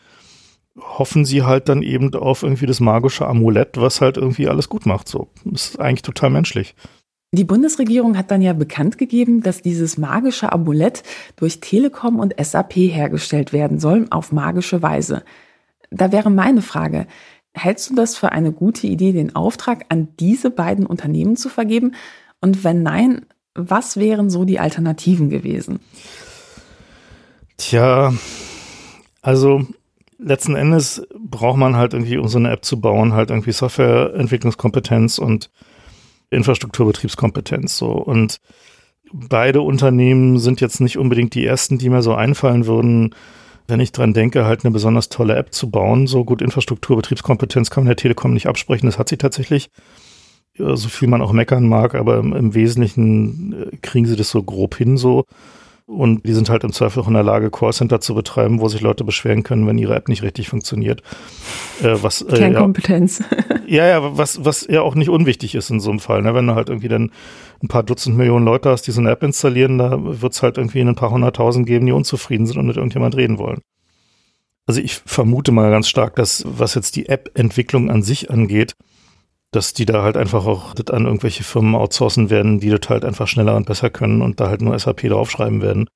hoffen sie halt dann eben auf irgendwie das magische Amulett, was halt irgendwie alles gut macht. So, das ist eigentlich total menschlich. Die Bundesregierung hat dann ja bekannt gegeben, dass dieses magische Amulett durch Telekom und SAP hergestellt werden soll, auf magische Weise. Da wäre meine Frage, hältst du das für eine gute Idee, den Auftrag an diese beiden Unternehmen zu vergeben? Und wenn nein, was wären so die Alternativen gewesen? Tja, also letzten Endes braucht man halt irgendwie, um so eine App zu bauen, halt irgendwie Softwareentwicklungskompetenz und Infrastrukturbetriebskompetenz. So. Und beide Unternehmen sind jetzt nicht unbedingt die ersten, die mir so einfallen würden, wenn ich dran denke, halt eine besonders tolle App zu bauen. So gut Infrastrukturbetriebskompetenz kann man der Telekom nicht absprechen. Das hat sie tatsächlich so viel man auch meckern mag, aber im, im Wesentlichen äh, kriegen sie das so grob hin so. Und die sind halt im Zweifel auch in der Lage, Callcenter zu betreiben, wo sich Leute beschweren können, wenn ihre App nicht richtig funktioniert. Äh, was, äh, Kernkompetenz. [LAUGHS] Ja, ja, was, was ja auch nicht unwichtig ist in so einem Fall. Ne? Wenn du halt irgendwie dann ein paar Dutzend Millionen Leute hast, die so eine App installieren, da wird es halt irgendwie ein paar hunderttausend geben, die unzufrieden sind und mit irgendjemand reden wollen. Also ich vermute mal ganz stark, dass was jetzt die App-Entwicklung an sich angeht, dass die da halt einfach auch das an irgendwelche Firmen outsourcen werden, die das halt einfach schneller und besser können und da halt nur SAP draufschreiben werden.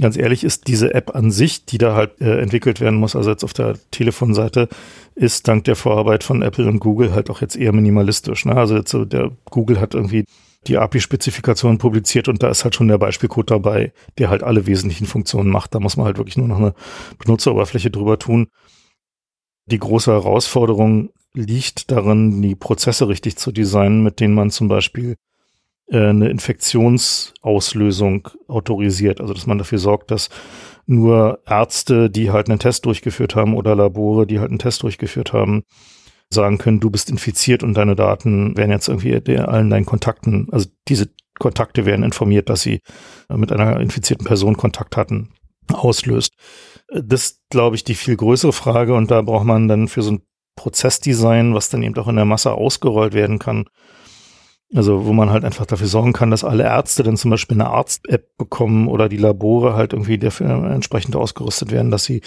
Ganz ehrlich ist diese App an sich, die da halt äh, entwickelt werden muss, also jetzt auf der Telefonseite, ist dank der Vorarbeit von Apple und Google halt auch jetzt eher minimalistisch. Ne? Also jetzt so der Google hat irgendwie die API-Spezifikation publiziert und da ist halt schon der Beispielcode dabei, der halt alle wesentlichen Funktionen macht. Da muss man halt wirklich nur noch eine Benutzeroberfläche drüber tun. Die große Herausforderung liegt darin, die Prozesse richtig zu designen, mit denen man zum Beispiel äh, eine Infektionsauslösung autorisiert. Also dass man dafür sorgt, dass nur Ärzte, die halt einen Test durchgeführt haben oder Labore, die halt einen Test durchgeführt haben, sagen können, du bist infiziert und deine Daten werden jetzt irgendwie allen deinen Kontakten, also diese Kontakte werden informiert, dass sie mit einer infizierten Person Kontakt hatten, auslöst. Das glaube ich, die viel größere Frage und da braucht man dann für so ein Prozessdesign, was dann eben auch in der Masse ausgerollt werden kann. Also wo man halt einfach dafür sorgen kann, dass alle Ärzte dann zum Beispiel eine Arzt-App bekommen oder die Labore halt irgendwie dafür entsprechend ausgerüstet werden, dass sie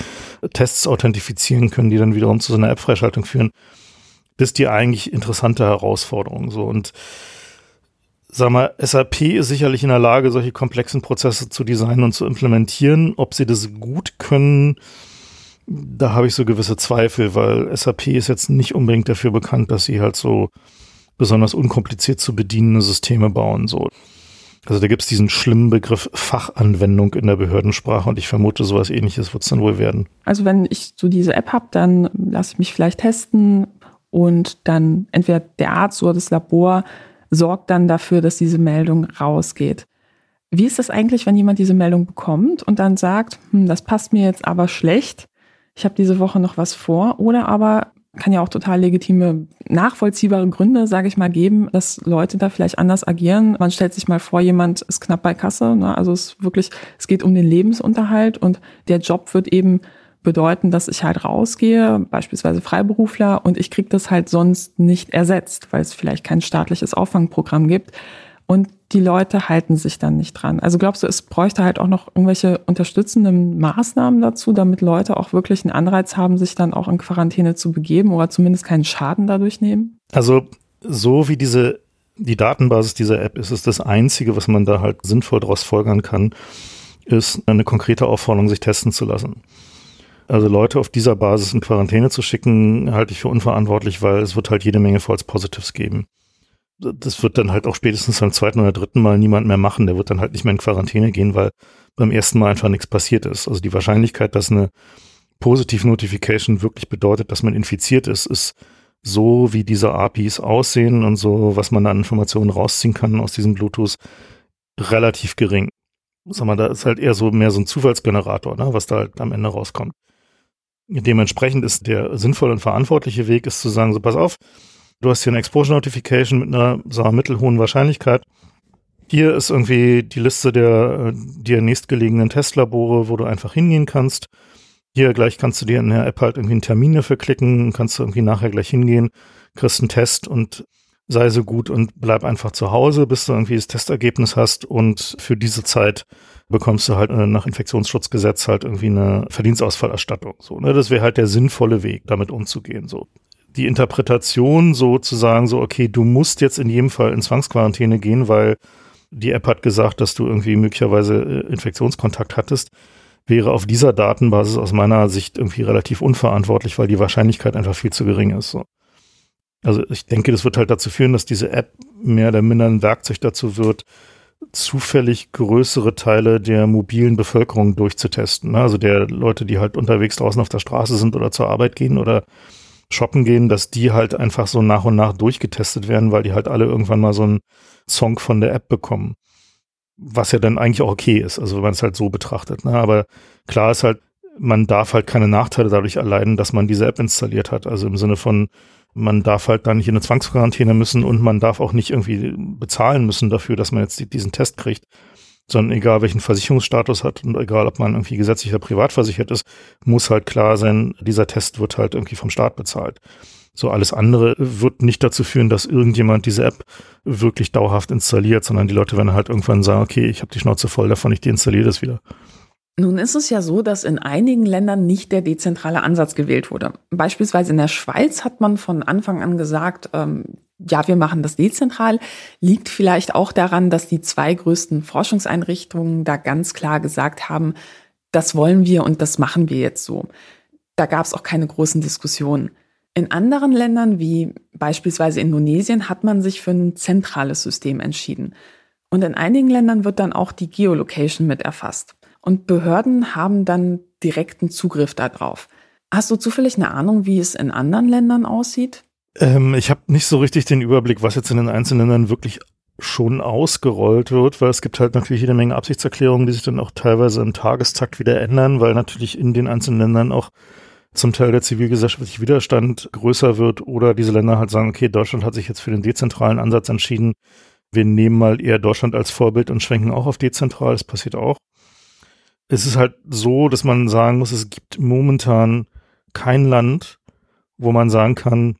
Tests authentifizieren können, die dann wiederum zu so einer App-Freischaltung führen. Ist die eigentlich interessante Herausforderung. So und sag mal, SAP ist sicherlich in der Lage, solche komplexen Prozesse zu designen und zu implementieren. Ob sie das gut können, da habe ich so gewisse Zweifel, weil SAP ist jetzt nicht unbedingt dafür bekannt, dass sie halt so besonders unkompliziert zu bedienende Systeme bauen. So. Also da gibt es diesen schlimmen Begriff Fachanwendung in der Behördensprache und ich vermute, sowas ähnliches wird es dann wohl werden. Also wenn ich so diese App habe, dann lasse ich mich vielleicht testen und dann entweder der Arzt oder das Labor sorgt dann dafür, dass diese Meldung rausgeht. Wie ist das eigentlich, wenn jemand diese Meldung bekommt und dann sagt, hm, das passt mir jetzt aber schlecht, ich habe diese Woche noch was vor oder aber kann ja auch total legitime, nachvollziehbare Gründe, sage ich mal, geben, dass Leute da vielleicht anders agieren. Man stellt sich mal vor, jemand ist knapp bei Kasse. Ne? Also es wirklich, es geht um den Lebensunterhalt und der Job wird eben bedeuten, dass ich halt rausgehe, beispielsweise Freiberufler, und ich kriege das halt sonst nicht ersetzt, weil es vielleicht kein staatliches Auffangprogramm gibt. Und die Leute halten sich dann nicht dran. Also glaubst du, es bräuchte halt auch noch irgendwelche unterstützenden Maßnahmen dazu, damit Leute auch wirklich einen Anreiz haben, sich dann auch in Quarantäne zu begeben oder zumindest keinen Schaden dadurch nehmen? Also so wie diese die Datenbasis dieser App ist, ist das einzige, was man da halt sinnvoll daraus folgern kann, ist eine konkrete Aufforderung, sich testen zu lassen. Also Leute auf dieser Basis in Quarantäne zu schicken, halte ich für unverantwortlich, weil es wird halt jede Menge False Positives geben das wird dann halt auch spätestens beim zweiten oder dritten Mal niemand mehr machen. Der wird dann halt nicht mehr in Quarantäne gehen, weil beim ersten Mal einfach nichts passiert ist. Also die Wahrscheinlichkeit, dass eine Positive Notification wirklich bedeutet, dass man infiziert ist, ist so, wie diese APIs aussehen und so, was man an Informationen rausziehen kann aus diesem Bluetooth, relativ gering. Sag mal, da ist halt eher so mehr so ein Zufallsgenerator, ne, was da halt am Ende rauskommt. Dementsprechend ist der sinnvolle und verantwortliche Weg, ist zu sagen, so pass auf, Du hast hier eine Exposure Notification mit einer sagen wir, mittelhohen Wahrscheinlichkeit. Hier ist irgendwie die Liste der dir nächstgelegenen Testlabore, wo du einfach hingehen kannst. Hier gleich kannst du dir in der App halt irgendwie einen Termin dafür klicken, kannst du irgendwie nachher gleich hingehen, kriegst einen Test und sei so gut und bleib einfach zu Hause, bis du irgendwie das Testergebnis hast und für diese Zeit bekommst du halt äh, nach Infektionsschutzgesetz halt irgendwie eine Verdienstausfallerstattung. So, ne? Das wäre halt der sinnvolle Weg, damit umzugehen. So die Interpretation sozusagen so, okay, du musst jetzt in jedem Fall in Zwangsquarantäne gehen, weil die App hat gesagt, dass du irgendwie möglicherweise äh, Infektionskontakt hattest, wäre auf dieser Datenbasis aus meiner Sicht irgendwie relativ unverantwortlich, weil die Wahrscheinlichkeit einfach viel zu gering ist. So. Also ich denke, das wird halt dazu führen, dass diese App mehr oder minder ein Werkzeug dazu wird, zufällig größere Teile der mobilen Bevölkerung durchzutesten. Also der Leute, die halt unterwegs draußen auf der Straße sind oder zur Arbeit gehen oder shoppen gehen, dass die halt einfach so nach und nach durchgetestet werden, weil die halt alle irgendwann mal so einen Song von der App bekommen. Was ja dann eigentlich auch okay ist, also wenn man es halt so betrachtet. Ne? Aber klar ist halt, man darf halt keine Nachteile dadurch erleiden, dass man diese App installiert hat. Also im Sinne von, man darf halt da nicht in eine Zwangsquarantäne müssen und man darf auch nicht irgendwie bezahlen müssen dafür, dass man jetzt diesen Test kriegt sondern egal welchen Versicherungsstatus hat und egal ob man irgendwie gesetzlich oder privat versichert ist, muss halt klar sein, dieser Test wird halt irgendwie vom Staat bezahlt. So alles andere wird nicht dazu führen, dass irgendjemand diese App wirklich dauerhaft installiert, sondern die Leute werden halt irgendwann sagen, okay, ich habe die Schnauze voll davon, ich deinstalliere das wieder. Nun ist es ja so, dass in einigen Ländern nicht der dezentrale Ansatz gewählt wurde. Beispielsweise in der Schweiz hat man von Anfang an gesagt, ähm, ja, wir machen das dezentral, liegt vielleicht auch daran, dass die zwei größten Forschungseinrichtungen da ganz klar gesagt haben, das wollen wir und das machen wir jetzt so. Da gab es auch keine großen Diskussionen. In anderen Ländern wie beispielsweise Indonesien hat man sich für ein zentrales System entschieden. Und in einigen Ländern wird dann auch die Geolocation mit erfasst. Und Behörden haben dann direkten Zugriff darauf. Hast du zufällig eine Ahnung, wie es in anderen Ländern aussieht? Ähm, ich habe nicht so richtig den Überblick, was jetzt in den einzelnen Ländern wirklich schon ausgerollt wird, weil es gibt halt natürlich jede Menge Absichtserklärungen, die sich dann auch teilweise im Tagestakt wieder ändern, weil natürlich in den einzelnen Ländern auch zum Teil der zivilgesellschaftliche Widerstand größer wird oder diese Länder halt sagen, okay, Deutschland hat sich jetzt für den dezentralen Ansatz entschieden. Wir nehmen mal eher Deutschland als Vorbild und schwenken auch auf dezentral. Das passiert auch. Es ist halt so, dass man sagen muss, es gibt momentan kein Land, wo man sagen kann,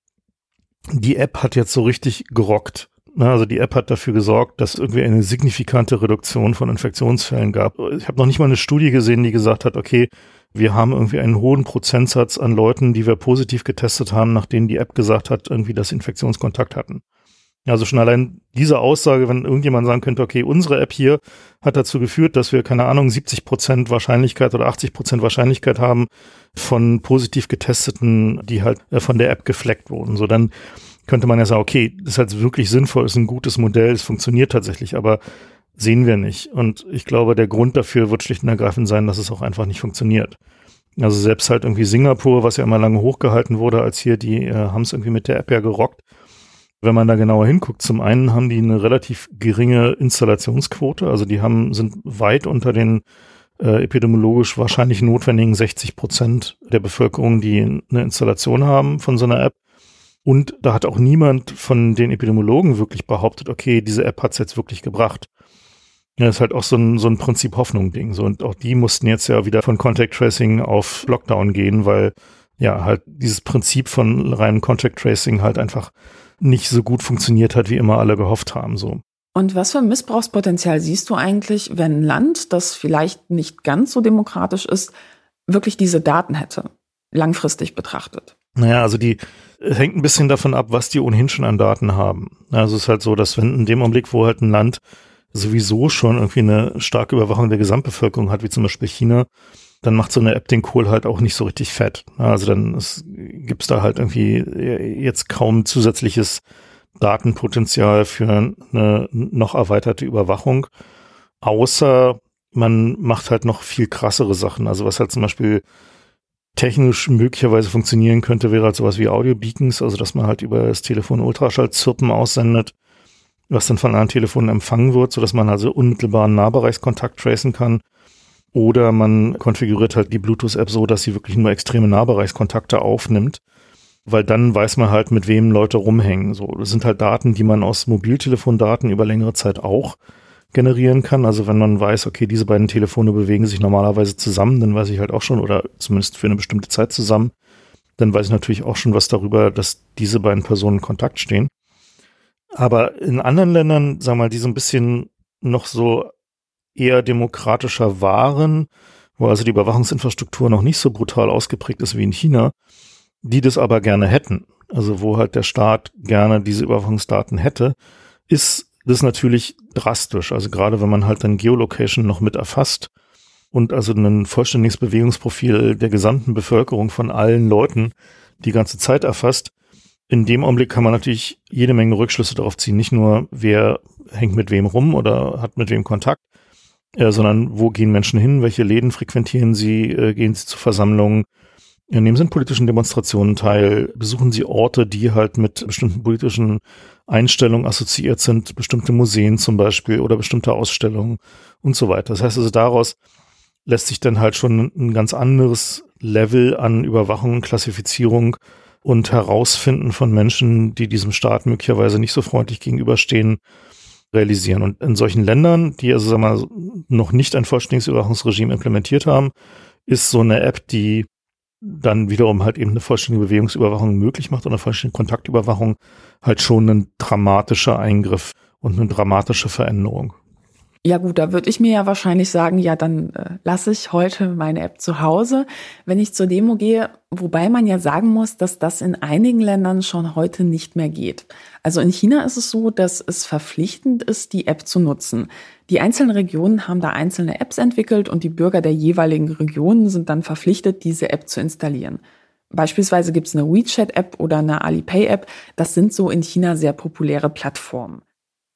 die App hat jetzt so richtig gerockt. Ne, also die App hat dafür gesorgt, dass irgendwie eine signifikante Reduktion von Infektionsfällen gab. Ich habe noch nicht mal eine Studie gesehen, die gesagt hat, okay, wir haben irgendwie einen hohen Prozentsatz an Leuten, die wir positiv getestet haben, nach denen die App gesagt hat, irgendwie, dass sie Infektionskontakt hatten. Also schon allein diese Aussage, wenn irgendjemand sagen könnte, okay, unsere App hier hat dazu geführt, dass wir, keine Ahnung, 70 Prozent Wahrscheinlichkeit oder 80 Prozent Wahrscheinlichkeit haben von positiv getesteten, die halt äh, von der App gefleckt wurden. So, dann könnte man ja sagen, okay, das ist halt wirklich sinnvoll, ist ein gutes Modell, es funktioniert tatsächlich, aber sehen wir nicht. Und ich glaube, der Grund dafür wird schlicht und ergreifend sein, dass es auch einfach nicht funktioniert. Also selbst halt irgendwie Singapur, was ja immer lange hochgehalten wurde, als hier, die äh, haben es irgendwie mit der App ja gerockt. Wenn man da genauer hinguckt, zum einen haben die eine relativ geringe Installationsquote, also die haben, sind weit unter den äh, epidemiologisch wahrscheinlich notwendigen 60 Prozent der Bevölkerung, die eine Installation haben von so einer App. Und da hat auch niemand von den Epidemiologen wirklich behauptet, okay, diese App hat es jetzt wirklich gebracht. Ja, ist halt auch so ein, so ein Prinzip Hoffnung-Ding. So, und auch die mussten jetzt ja wieder von Contact Tracing auf Lockdown gehen, weil ja halt dieses Prinzip von reinem Contact Tracing halt einfach nicht so gut funktioniert hat, wie immer alle gehofft haben. So. Und was für Missbrauchspotenzial siehst du eigentlich, wenn ein Land, das vielleicht nicht ganz so demokratisch ist, wirklich diese Daten hätte, langfristig betrachtet? Naja, also die hängt ein bisschen davon ab, was die ohnehin schon an Daten haben. Also es ist halt so, dass wenn in dem Augenblick, wo halt ein Land sowieso schon irgendwie eine starke Überwachung der Gesamtbevölkerung hat, wie zum Beispiel China, dann macht so eine App den Kohl halt auch nicht so richtig fett. Also dann gibt es da halt irgendwie jetzt kaum zusätzliches Datenpotenzial für eine noch erweiterte Überwachung, außer man macht halt noch viel krassere Sachen. Also was halt zum Beispiel technisch möglicherweise funktionieren könnte, wäre halt sowas wie Audio-Beacons, also dass man halt über das Telefon Ultraschallzirpen aussendet, was dann von anderen Telefonen empfangen wird, sodass man also unmittelbaren Nahbereichskontakt tracen kann. Oder man konfiguriert halt die Bluetooth-App so, dass sie wirklich nur extreme Nahbereichskontakte aufnimmt, weil dann weiß man halt, mit wem Leute rumhängen. So, das sind halt Daten, die man aus Mobiltelefondaten über längere Zeit auch generieren kann. Also wenn man weiß, okay, diese beiden Telefone bewegen sich normalerweise zusammen, dann weiß ich halt auch schon, oder zumindest für eine bestimmte Zeit zusammen, dann weiß ich natürlich auch schon was darüber, dass diese beiden Personen in Kontakt stehen. Aber in anderen Ländern, sagen wir mal, die so ein bisschen noch so eher demokratischer waren, wo also die Überwachungsinfrastruktur noch nicht so brutal ausgeprägt ist wie in China, die das aber gerne hätten, also wo halt der Staat gerne diese Überwachungsdaten hätte, ist das natürlich drastisch. Also gerade wenn man halt dann Geolocation noch mit erfasst und also ein vollständiges Bewegungsprofil der gesamten Bevölkerung von allen Leuten die ganze Zeit erfasst, in dem Augenblick kann man natürlich jede Menge Rückschlüsse darauf ziehen. Nicht nur, wer hängt mit wem rum oder hat mit wem Kontakt, äh, sondern wo gehen Menschen hin, welche Läden frequentieren sie, äh, gehen sie zu Versammlungen, nehmen sie in politischen Demonstrationen teil, besuchen sie Orte, die halt mit bestimmten politischen Einstellungen assoziiert sind, bestimmte Museen zum Beispiel oder bestimmte Ausstellungen und so weiter. Das heißt also, daraus lässt sich dann halt schon ein ganz anderes Level an Überwachung Klassifizierung und Herausfinden von Menschen, die diesem Staat möglicherweise nicht so freundlich gegenüberstehen, realisieren. Und in solchen Ländern, die also sagen wir mal, noch nicht ein vollständiges Überwachungsregime implementiert haben, ist so eine App, die dann wiederum halt eben eine vollständige Bewegungsüberwachung möglich macht und eine vollständige Kontaktüberwachung halt schon ein dramatischer Eingriff und eine dramatische Veränderung. Ja gut, da würde ich mir ja wahrscheinlich sagen, ja, dann äh, lasse ich heute meine App zu Hause, wenn ich zur Demo gehe, wobei man ja sagen muss, dass das in einigen Ländern schon heute nicht mehr geht. Also in China ist es so, dass es verpflichtend ist, die App zu nutzen. Die einzelnen Regionen haben da einzelne Apps entwickelt und die Bürger der jeweiligen Regionen sind dann verpflichtet, diese App zu installieren. Beispielsweise gibt es eine WeChat-App oder eine Alipay-App. Das sind so in China sehr populäre Plattformen.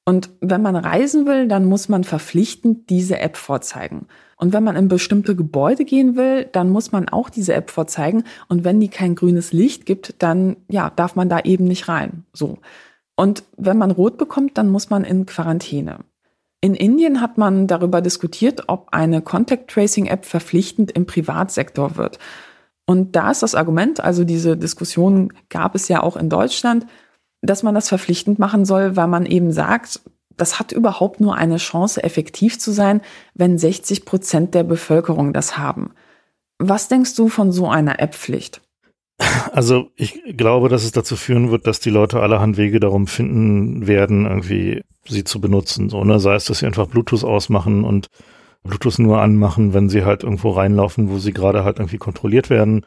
Und wenn man reisen will, dann muss man verpflichtend diese App vorzeigen. Und wenn man in bestimmte Gebäude gehen will, dann muss man auch diese App vorzeigen. Und wenn die kein grünes Licht gibt, dann ja, darf man da eben nicht rein. So. Und wenn man rot bekommt, dann muss man in Quarantäne. In Indien hat man darüber diskutiert, ob eine Contact Tracing App verpflichtend im Privatsektor wird. Und da ist das Argument, also diese Diskussion gab es ja auch in Deutschland, dass man das verpflichtend machen soll, weil man eben sagt, das hat überhaupt nur eine Chance, effektiv zu sein, wenn 60 Prozent der Bevölkerung das haben. Was denkst du von so einer App-Pflicht? Also ich glaube, dass es dazu führen wird, dass die Leute allerhand Wege darum finden werden, irgendwie sie zu benutzen. So, ne? Sei es, dass sie einfach Bluetooth ausmachen und Bluetooth nur anmachen, wenn sie halt irgendwo reinlaufen, wo sie gerade halt irgendwie kontrolliert werden.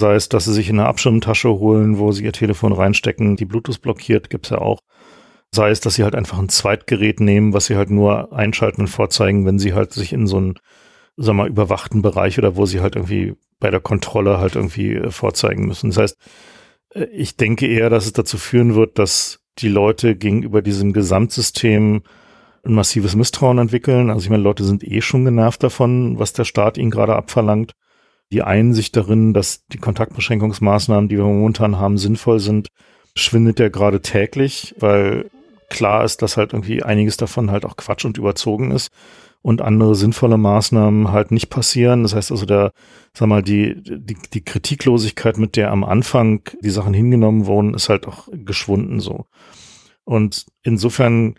Sei es, dass sie sich in eine Abschirmtasche holen, wo sie ihr Telefon reinstecken, die Bluetooth blockiert, gibt's ja auch. Sei es, dass sie halt einfach ein Zweitgerät nehmen, was sie halt nur einschalten und vorzeigen, wenn sie halt sich in so einen, sag mal, überwachten Bereich oder wo sie halt irgendwie bei der Kontrolle halt irgendwie äh, vorzeigen müssen. Das heißt, äh, ich denke eher, dass es dazu führen wird, dass die Leute gegenüber diesem Gesamtsystem ein massives Misstrauen entwickeln. Also ich meine, Leute sind eh schon genervt davon, was der Staat ihnen gerade abverlangt. Die Einsicht darin, dass die Kontaktbeschränkungsmaßnahmen, die wir momentan haben, sinnvoll sind, schwindet ja gerade täglich, weil klar ist, dass halt irgendwie einiges davon halt auch Quatsch und überzogen ist und andere sinnvolle Maßnahmen halt nicht passieren. Das heißt also, der, sag mal, die, die, die Kritiklosigkeit, mit der am Anfang die Sachen hingenommen wurden, ist halt auch geschwunden so. Und insofern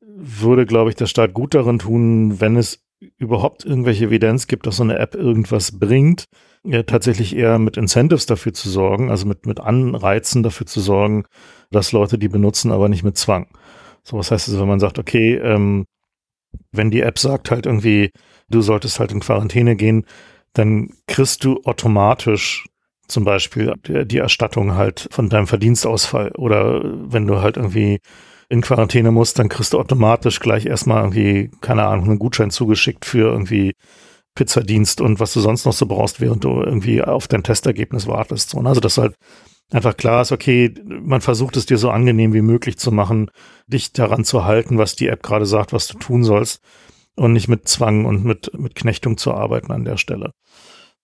würde, glaube ich, der Staat gut darin tun, wenn es überhaupt irgendwelche Evidenz gibt, dass so eine App irgendwas bringt, ja, tatsächlich eher mit Incentives dafür zu sorgen, also mit, mit Anreizen dafür zu sorgen, dass Leute die benutzen, aber nicht mit Zwang. So, was heißt also, wenn man sagt, okay, ähm, wenn die App sagt halt irgendwie, du solltest halt in Quarantäne gehen, dann kriegst du automatisch zum Beispiel die Erstattung halt von deinem Verdienstausfall oder wenn du halt irgendwie in Quarantäne musst, dann kriegst du automatisch gleich erstmal irgendwie, keine Ahnung, einen Gutschein zugeschickt für irgendwie Pizzadienst und was du sonst noch so brauchst, während du irgendwie auf dein Testergebnis wartest. So, ne? also das halt einfach klar ist, okay, man versucht es dir so angenehm wie möglich zu machen, dich daran zu halten, was die App gerade sagt, was du tun sollst und nicht mit Zwang und mit, mit Knechtung zu arbeiten an der Stelle.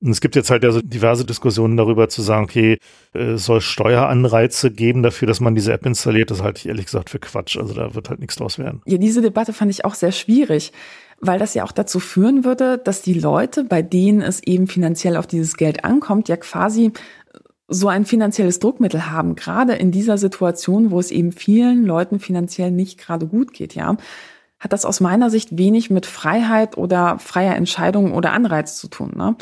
Und es gibt jetzt halt also diverse Diskussionen darüber zu sagen, okay, es soll Steueranreize geben dafür, dass man diese App installiert. Das halte ich ehrlich gesagt für Quatsch. Also da wird halt nichts draus werden. Ja, diese Debatte fand ich auch sehr schwierig, weil das ja auch dazu führen würde, dass die Leute, bei denen es eben finanziell auf dieses Geld ankommt, ja quasi so ein finanzielles Druckmittel haben, gerade in dieser Situation, wo es eben vielen Leuten finanziell nicht gerade gut geht, ja, hat das aus meiner Sicht wenig mit Freiheit oder freier Entscheidung oder Anreiz zu tun. Ne?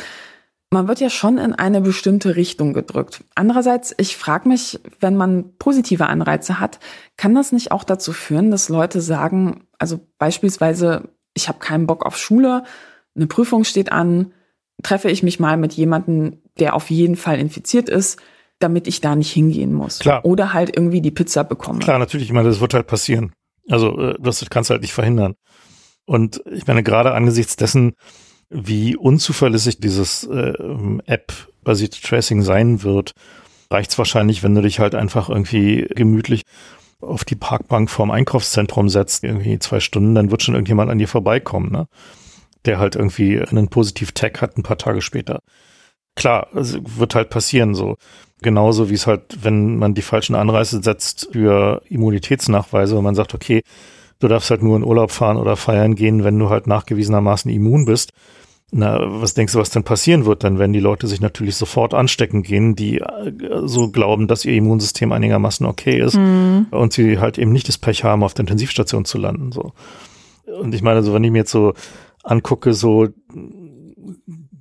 Man wird ja schon in eine bestimmte Richtung gedrückt. Andererseits, ich frage mich, wenn man positive Anreize hat, kann das nicht auch dazu führen, dass Leute sagen, also beispielsweise, ich habe keinen Bock auf Schule, eine Prüfung steht an, treffe ich mich mal mit jemandem, der auf jeden Fall infiziert ist, damit ich da nicht hingehen muss. Klar. Oder halt irgendwie die Pizza bekomme. Klar, natürlich, ich meine, das wird halt passieren. Also äh, das kannst du halt nicht verhindern. Und ich meine, gerade angesichts dessen, wie unzuverlässig dieses äh, App-basierte Tracing sein wird, reicht es wahrscheinlich, wenn du dich halt einfach irgendwie gemütlich auf die Parkbank vorm Einkaufszentrum setzt, irgendwie zwei Stunden, dann wird schon irgendjemand an dir vorbeikommen, ne? Der halt irgendwie einen Positiv-Tag hat ein paar Tage später. Klar, also wird halt passieren so. Genauso wie es halt, wenn man die falschen Anreize setzt für Immunitätsnachweise, wenn man sagt, okay, du darfst halt nur in Urlaub fahren oder feiern gehen, wenn du halt nachgewiesenermaßen immun bist. Na, was denkst du, was denn passieren wird dann, wenn die Leute sich natürlich sofort anstecken gehen, die äh, so glauben, dass ihr Immunsystem einigermaßen okay ist mhm. und sie halt eben nicht das Pech haben, auf der Intensivstation zu landen, so. Und ich meine, so, wenn ich mir jetzt so angucke, so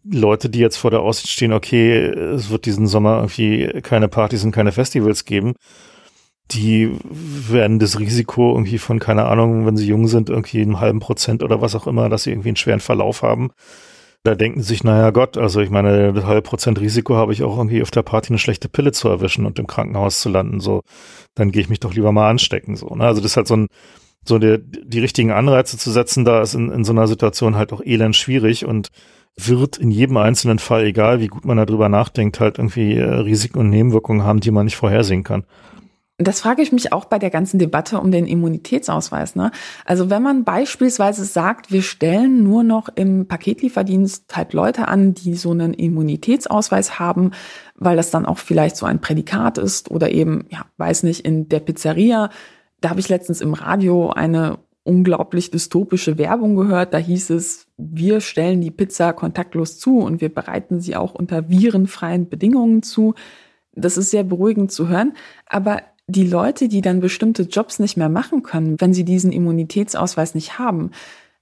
Leute, die jetzt vor der Aussicht stehen, okay, es wird diesen Sommer irgendwie keine Partys und keine Festivals geben, die werden das Risiko irgendwie von, keine Ahnung, wenn sie jung sind, irgendwie einen halben Prozent oder was auch immer, dass sie irgendwie einen schweren Verlauf haben. Da denken sie sich, naja Gott, also ich meine, das halbe Prozent Risiko habe ich auch irgendwie auf der Party eine schlechte Pille zu erwischen und im Krankenhaus zu landen, so. Dann gehe ich mich doch lieber mal anstecken, so. Ne? Also das ist halt so ein, so der, die richtigen Anreize zu setzen, da ist in, in so einer Situation halt auch elend schwierig und wird in jedem einzelnen Fall, egal wie gut man darüber nachdenkt, halt irgendwie äh, Risiken und Nebenwirkungen haben, die man nicht vorhersehen kann. Das frage ich mich auch bei der ganzen Debatte um den Immunitätsausweis. Ne? Also wenn man beispielsweise sagt, wir stellen nur noch im Paketlieferdienst halt Leute an, die so einen Immunitätsausweis haben, weil das dann auch vielleicht so ein Prädikat ist oder eben, ja, weiß nicht, in der Pizzeria. Da habe ich letztens im Radio eine unglaublich dystopische Werbung gehört. Da hieß es, wir stellen die Pizza kontaktlos zu und wir bereiten sie auch unter virenfreien Bedingungen zu. Das ist sehr beruhigend zu hören. Aber die Leute, die dann bestimmte Jobs nicht mehr machen können, wenn sie diesen Immunitätsausweis nicht haben,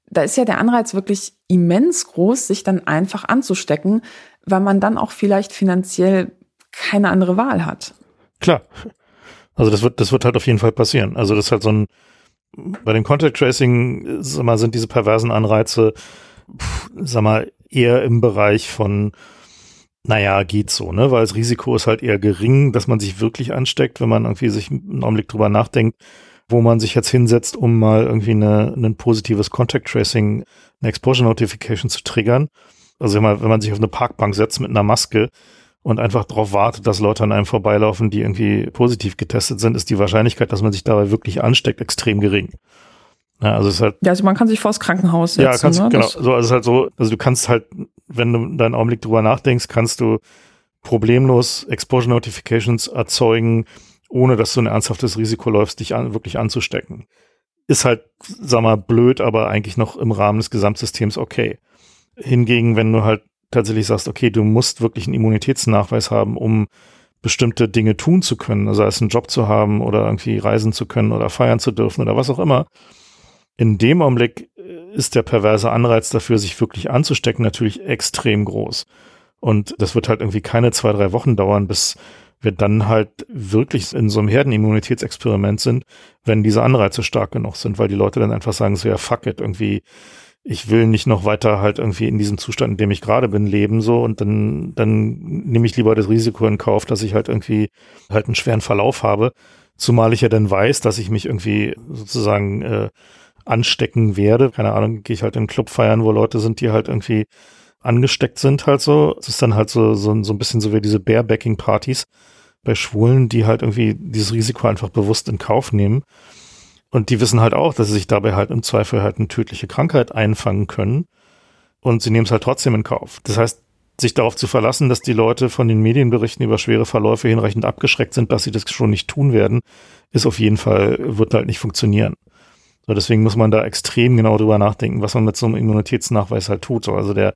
da ist ja der Anreiz wirklich immens groß, sich dann einfach anzustecken, weil man dann auch vielleicht finanziell keine andere Wahl hat. Klar. Also das wird, das wird halt auf jeden Fall passieren. Also das ist halt so ein, bei dem Contact Tracing, sag mal, sind diese perversen Anreize, pff, sag mal, eher im Bereich von naja, geht so, ne? Weil das Risiko ist halt eher gering, dass man sich wirklich ansteckt, wenn man irgendwie sich einen Augenblick drüber nachdenkt. wo man sich jetzt hinsetzt, um mal irgendwie eine, ein positives Contact Tracing, eine Exposure Notification zu triggern. Also wenn man, wenn man sich auf eine Parkbank setzt mit einer Maske und einfach darauf wartet, dass Leute an einem vorbeilaufen, die irgendwie positiv getestet sind, ist die Wahrscheinlichkeit, dass man sich dabei wirklich ansteckt, extrem gering. Ja, also es ist halt. Ja, also man kann sich vors Krankenhaus setzen. Ja, kannst, ne? genau. So, also es ist halt so, also du kannst halt, wenn du deinen Augenblick drüber nachdenkst, kannst du problemlos Exposure Notifications erzeugen, ohne dass du ein ernsthaftes Risiko läufst, dich an, wirklich anzustecken. Ist halt, sag mal, blöd, aber eigentlich noch im Rahmen des Gesamtsystems okay. Hingegen, wenn du halt tatsächlich sagst, okay, du musst wirklich einen Immunitätsnachweis haben, um bestimmte Dinge tun zu können, sei es einen Job zu haben oder irgendwie reisen zu können oder feiern zu dürfen oder was auch immer. In dem Augenblick ist der perverse Anreiz dafür, sich wirklich anzustecken, natürlich extrem groß. Und das wird halt irgendwie keine zwei, drei Wochen dauern, bis wir dann halt wirklich in so einem Herdenimmunitätsexperiment sind, wenn diese Anreize stark genug sind, weil die Leute dann einfach sagen, so ja, fuck it, irgendwie, ich will nicht noch weiter halt irgendwie in diesem Zustand, in dem ich gerade bin, leben, so, und dann, dann nehme ich lieber das Risiko in Kauf, dass ich halt irgendwie halt einen schweren Verlauf habe, zumal ich ja dann weiß, dass ich mich irgendwie sozusagen äh, anstecken werde. Keine Ahnung, gehe ich halt in einen Club feiern, wo Leute sind, die halt irgendwie angesteckt sind halt so. Es ist dann halt so, so, so ein bisschen so wie diese Barebacking-Partys bei Schwulen, die halt irgendwie dieses Risiko einfach bewusst in Kauf nehmen. Und die wissen halt auch, dass sie sich dabei halt im Zweifel halt eine tödliche Krankheit einfangen können. Und sie nehmen es halt trotzdem in Kauf. Das heißt, sich darauf zu verlassen, dass die Leute von den Medienberichten über schwere Verläufe hinreichend abgeschreckt sind, dass sie das schon nicht tun werden, ist auf jeden Fall, wird halt nicht funktionieren. So, deswegen muss man da extrem genau drüber nachdenken, was man mit so einem Immunitätsnachweis halt tut. So, also der,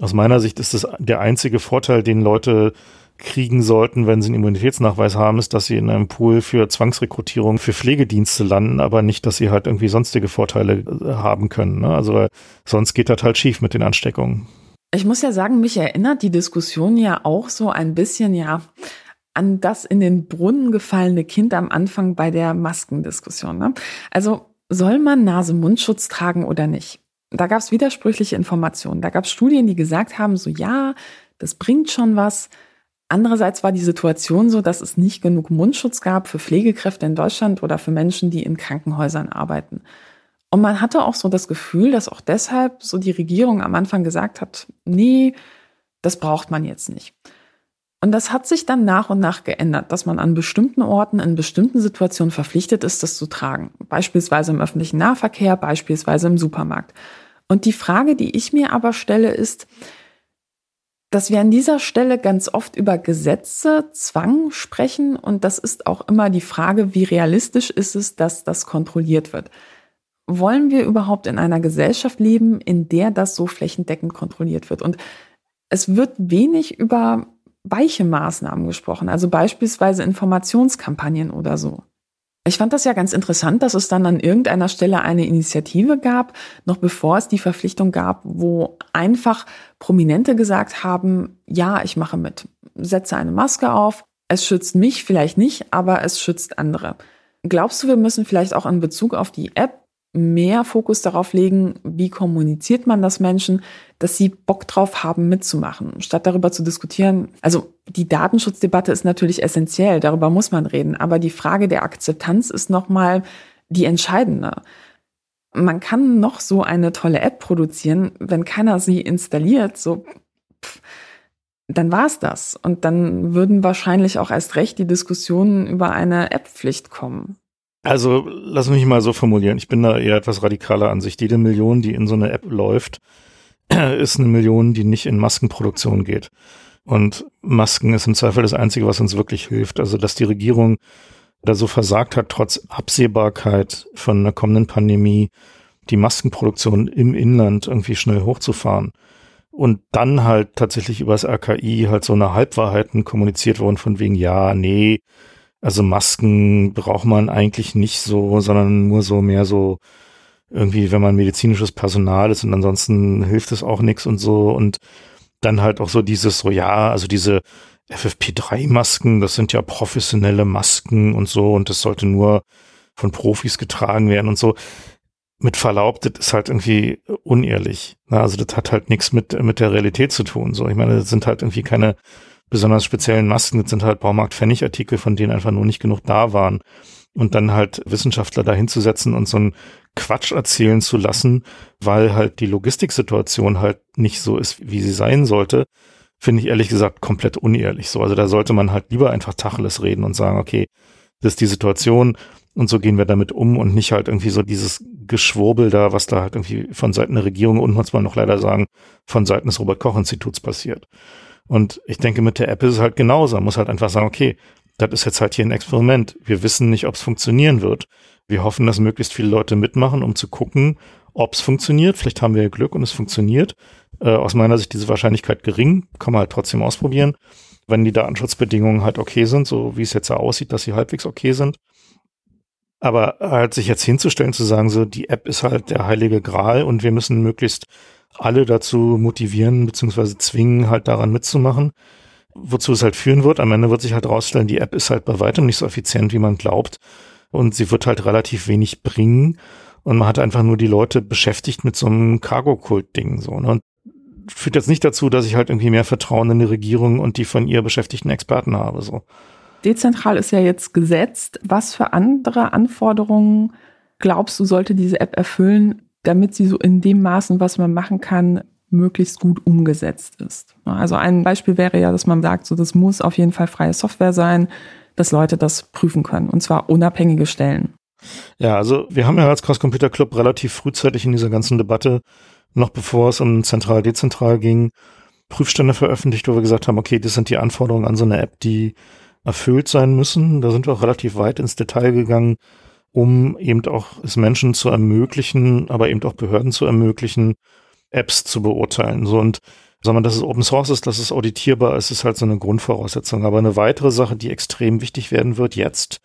aus meiner Sicht ist das der einzige Vorteil, den Leute kriegen sollten, wenn sie einen Immunitätsnachweis haben, ist, dass sie in einem Pool für Zwangsrekrutierung für Pflegedienste landen, aber nicht, dass sie halt irgendwie sonstige Vorteile äh, haben können. Ne? Also sonst geht das halt schief mit den Ansteckungen. Ich muss ja sagen, mich erinnert die Diskussion ja auch so ein bisschen, ja, an das in den Brunnen gefallene Kind am Anfang bei der Maskendiskussion. Ne? Also soll man Nase-Mundschutz tragen oder nicht? da gab es widersprüchliche Informationen. Da gab es Studien, die gesagt haben, so ja, das bringt schon was. Andererseits war die Situation so, dass es nicht genug Mundschutz gab für Pflegekräfte in Deutschland oder für Menschen, die in Krankenhäusern arbeiten. Und man hatte auch so das Gefühl, dass auch deshalb so die Regierung am Anfang gesagt hat, nee, das braucht man jetzt nicht. Und das hat sich dann nach und nach geändert, dass man an bestimmten Orten, in bestimmten Situationen verpflichtet ist, das zu tragen. Beispielsweise im öffentlichen Nahverkehr, beispielsweise im Supermarkt. Und die Frage, die ich mir aber stelle, ist, dass wir an dieser Stelle ganz oft über Gesetze, Zwang sprechen. Und das ist auch immer die Frage, wie realistisch ist es, dass das kontrolliert wird. Wollen wir überhaupt in einer Gesellschaft leben, in der das so flächendeckend kontrolliert wird? Und es wird wenig über weiche Maßnahmen gesprochen, also beispielsweise Informationskampagnen oder so. Ich fand das ja ganz interessant, dass es dann an irgendeiner Stelle eine Initiative gab, noch bevor es die Verpflichtung gab, wo einfach Prominente gesagt haben, ja, ich mache mit, setze eine Maske auf, es schützt mich vielleicht nicht, aber es schützt andere. Glaubst du, wir müssen vielleicht auch in Bezug auf die App mehr Fokus darauf legen, wie kommuniziert man das Menschen, dass sie Bock drauf haben, mitzumachen, statt darüber zu diskutieren. Also die Datenschutzdebatte ist natürlich essentiell, darüber muss man reden, aber die Frage der Akzeptanz ist nochmal die entscheidende. Man kann noch so eine tolle App produzieren, wenn keiner sie installiert, so pff, dann war's das. Und dann würden wahrscheinlich auch erst recht die Diskussionen über eine App-Pflicht kommen. Also lass mich mal so formulieren. Ich bin da eher etwas radikaler Ansicht. Jede Million, die in so eine App läuft, [CLEARS THROAT] ist eine Million, die nicht in Maskenproduktion geht. Und Masken ist im Zweifel das Einzige, was uns wirklich hilft. Also dass die Regierung da so versagt hat, trotz Absehbarkeit von einer kommenden Pandemie, die Maskenproduktion im Inland irgendwie schnell hochzufahren. Und dann halt tatsächlich übers RKI halt so eine Halbwahrheiten kommuniziert worden von wegen, ja, nee, also Masken braucht man eigentlich nicht so, sondern nur so mehr so irgendwie, wenn man medizinisches Personal ist und ansonsten hilft es auch nichts und so und dann halt auch so dieses so, ja, also diese FFP3-Masken, das sind ja professionelle Masken und so und das sollte nur von Profis getragen werden und so. Mit Verlaub, das ist halt irgendwie unehrlich. Also das hat halt nichts mit, mit der Realität zu tun. So, ich meine, das sind halt irgendwie keine besonders speziellen Masken. Das sind halt Baumarkt-Pfennig-Artikel, von denen einfach nur nicht genug da waren. und dann halt Wissenschaftler dahinzusetzen und so einen Quatsch erzählen zu lassen, weil halt die Logistiksituation halt nicht so ist, wie sie sein sollte, finde ich ehrlich gesagt komplett unehrlich so. Also da sollte man halt lieber einfach Tacheles reden und sagen, okay, das ist die Situation und so gehen wir damit um und nicht halt irgendwie so dieses Geschwurbel da, was da halt irgendwie von Seiten der Regierung und muss man noch leider sagen, von Seiten des Robert-Koch-Instituts passiert. Und ich denke, mit der App ist es halt genauso. Man muss halt einfach sagen, okay, das ist jetzt halt hier ein Experiment. Wir wissen nicht, ob es funktionieren wird. Wir hoffen, dass möglichst viele Leute mitmachen, um zu gucken, ob es funktioniert. Vielleicht haben wir Glück und es funktioniert. Äh, aus meiner Sicht diese Wahrscheinlichkeit gering, kann man halt trotzdem ausprobieren. Wenn die Datenschutzbedingungen halt okay sind, so wie es jetzt aussieht, dass sie halbwegs okay sind. Aber halt sich jetzt hinzustellen, zu sagen, so die App ist halt der heilige Gral und wir müssen möglichst alle dazu motivieren beziehungsweise zwingen, halt daran mitzumachen, wozu es halt führen wird. Am Ende wird sich halt rausstellen, die App ist halt bei weitem nicht so effizient, wie man glaubt. Und sie wird halt relativ wenig bringen. Und man hat einfach nur die Leute beschäftigt mit so einem Cargo-Kult-Ding. So, ne? Und führt jetzt nicht dazu, dass ich halt irgendwie mehr Vertrauen in die Regierung und die von ihr beschäftigten Experten habe. So. Dezentral ist ja jetzt gesetzt. Was für andere Anforderungen glaubst du, sollte diese App erfüllen, damit sie so in dem Maßen, was man machen kann, möglichst gut umgesetzt ist. Also ein Beispiel wäre ja, dass man sagt, so das muss auf jeden Fall freie Software sein, dass Leute das prüfen können und zwar unabhängige Stellen. Ja, also wir haben ja als Cross Computer Club relativ frühzeitig in dieser ganzen Debatte, noch bevor es um zentral-dezentral ging, Prüfstände veröffentlicht, wo wir gesagt haben, okay, das sind die Anforderungen an so eine App, die erfüllt sein müssen. Da sind wir auch relativ weit ins Detail gegangen, um eben auch es Menschen zu ermöglichen, aber eben auch Behörden zu ermöglichen, Apps zu beurteilen. So und sagen wir, dass es Open Source ist, dass es auditierbar ist, ist halt so eine Grundvoraussetzung. Aber eine weitere Sache, die extrem wichtig werden wird jetzt,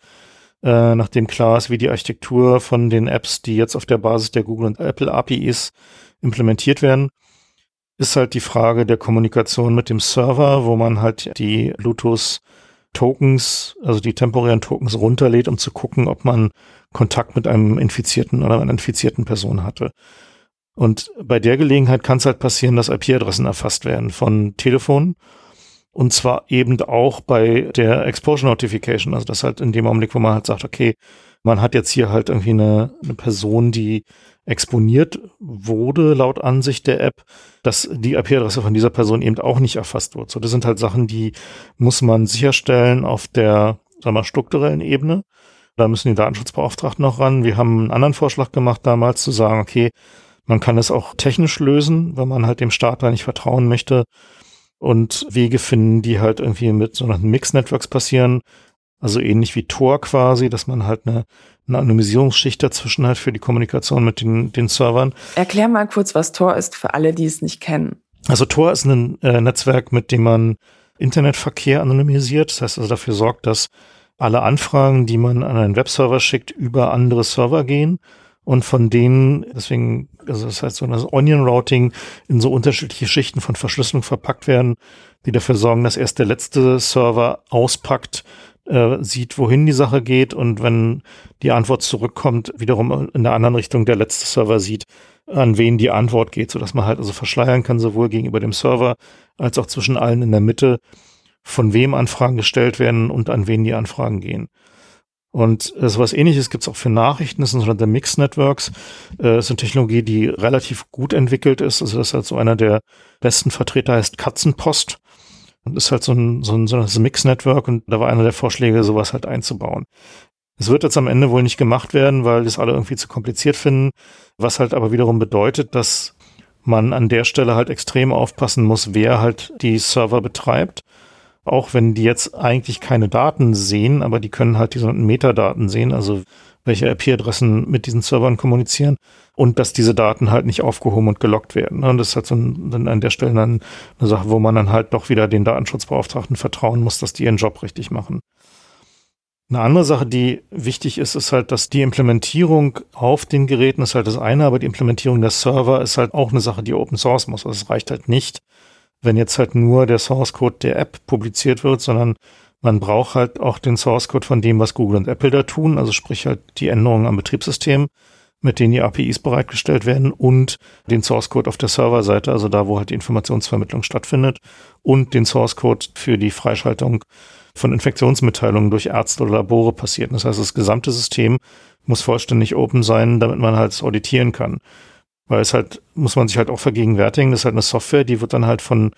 äh, nachdem klar ist, wie die Architektur von den Apps, die jetzt auf der Basis der Google und Apple APIs implementiert werden, ist halt die Frage der Kommunikation mit dem Server, wo man halt die Bluetooth Tokens, also die temporären Tokens runterlädt, um zu gucken, ob man Kontakt mit einem Infizierten oder einer infizierten Person hatte. Und bei der Gelegenheit kann es halt passieren, dass IP-Adressen erfasst werden von Telefonen. Und zwar eben auch bei der Exposure Notification. Also das halt in dem Augenblick, wo man halt sagt, okay, man hat jetzt hier halt irgendwie eine, eine Person, die exponiert wurde laut Ansicht der App, dass die IP-Adresse von dieser Person eben auch nicht erfasst wird. So, das sind halt Sachen, die muss man sicherstellen auf der, sagen wir, strukturellen Ebene. Da müssen die Datenschutzbeauftragten noch ran. Wir haben einen anderen Vorschlag gemacht damals zu sagen, okay, man kann es auch technisch lösen, wenn man halt dem Staat da nicht vertrauen möchte und Wege finden, die halt irgendwie mit so sogenannten Mix-Networks passieren. Also ähnlich wie Tor quasi, dass man halt eine, eine Anonymisierungsschicht dazwischen hat für die Kommunikation mit den, den Servern. Erklär mal kurz, was Tor ist für alle, die es nicht kennen. Also Tor ist ein äh, Netzwerk, mit dem man Internetverkehr anonymisiert. Das heißt also dafür sorgt, dass alle Anfragen, die man an einen Webserver schickt, über andere Server gehen und von denen, deswegen, also das heißt so das Onion Routing in so unterschiedliche Schichten von Verschlüsselung verpackt werden, die dafür sorgen, dass erst der letzte Server auspackt, äh, sieht, wohin die Sache geht und wenn die Antwort zurückkommt, wiederum in der anderen Richtung der letzte Server sieht, an wen die Antwort geht, so dass man halt also verschleiern kann, sowohl gegenüber dem Server als auch zwischen allen in der Mitte, von wem Anfragen gestellt werden und an wen die Anfragen gehen. Und äh, sowas ähnliches gibt es auch für Nachrichten, das sind sogenannte Mix Networks. Äh, das ist eine Technologie, die relativ gut entwickelt ist. Also das ist halt so einer der besten Vertreter heißt Katzenpost. Und ist halt so ein, so ein, so ein Mix-Network und da war einer der Vorschläge, sowas halt einzubauen. Es wird jetzt am Ende wohl nicht gemacht werden, weil das alle irgendwie zu kompliziert finden, was halt aber wiederum bedeutet, dass man an der Stelle halt extrem aufpassen muss, wer halt die Server betreibt auch wenn die jetzt eigentlich keine Daten sehen, aber die können halt diese Metadaten sehen, also welche IP-Adressen mit diesen Servern kommunizieren und dass diese Daten halt nicht aufgehoben und gelockt werden. Und das ist halt so ein, dann an der Stelle dann eine Sache, wo man dann halt doch wieder den Datenschutzbeauftragten vertrauen muss, dass die ihren Job richtig machen. Eine andere Sache, die wichtig ist, ist halt, dass die Implementierung auf den Geräten ist halt das eine, aber die Implementierung der Server ist halt auch eine Sache, die Open Source muss. Also es reicht halt nicht, wenn jetzt halt nur der Source Code der App publiziert wird, sondern man braucht halt auch den Source Code von dem, was Google und Apple da tun, also sprich halt die Änderungen am Betriebssystem, mit denen die APIs bereitgestellt werden und den Source Code auf der Serverseite, also da, wo halt die Informationsvermittlung stattfindet und den Source Code für die Freischaltung von Infektionsmitteilungen durch Ärzte oder Labore passiert. Das heißt, das gesamte System muss vollständig open sein, damit man halt auditieren kann. Weil es halt, muss man sich halt auch vergegenwärtigen, das ist halt eine Software, die wird dann halt von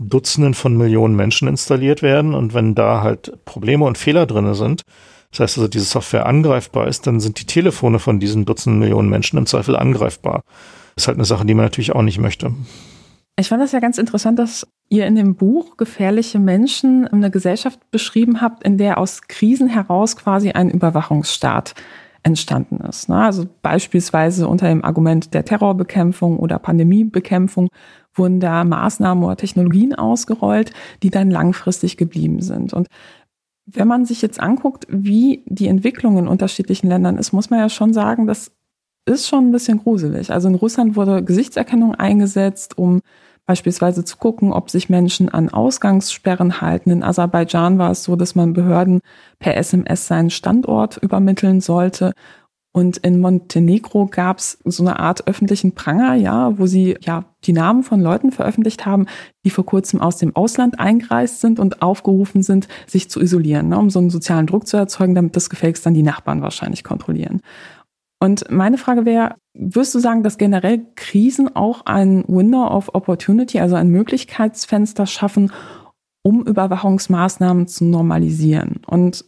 Dutzenden von Millionen Menschen installiert werden und wenn da halt Probleme und Fehler drinne sind, das heißt also, diese Software angreifbar ist, dann sind die Telefone von diesen Dutzenden Millionen Menschen im Zweifel angreifbar. Das ist halt eine Sache, die man natürlich auch nicht möchte. Ich fand das ja ganz interessant, dass ihr in dem Buch Gefährliche Menschen eine Gesellschaft beschrieben habt, in der aus Krisen heraus quasi ein Überwachungsstaat entstanden ist. Ne? Also beispielsweise unter dem Argument der Terrorbekämpfung oder Pandemiebekämpfung wurden da Maßnahmen oder Technologien ausgerollt, die dann langfristig geblieben sind. Und wenn man sich jetzt anguckt, wie die Entwicklung in unterschiedlichen Ländern ist, muss man ja schon sagen, das ist schon ein bisschen gruselig. Also in Russland wurde Gesichtserkennung eingesetzt, um beispielsweise zu gucken, ob sich Menschen an Ausgangssperren halten. In Aserbaidschan war es so, dass man Behörden per SMS seinen Standort übermitteln sollte. Und in Montenegro gab es so eine Art öffentlichen Pranger, ja, wo sie ja die Namen von Leuten veröffentlicht haben, die vor kurzem aus dem Ausland eingereist sind und aufgerufen sind, sich zu isolieren, ne, um so einen sozialen Druck zu erzeugen, damit das gefälligst dann die Nachbarn wahrscheinlich kontrollieren. Und meine Frage wäre, wirst du sagen, dass generell Krisen auch ein Window of Opportunity, also ein Möglichkeitsfenster schaffen, um Überwachungsmaßnahmen zu normalisieren? Und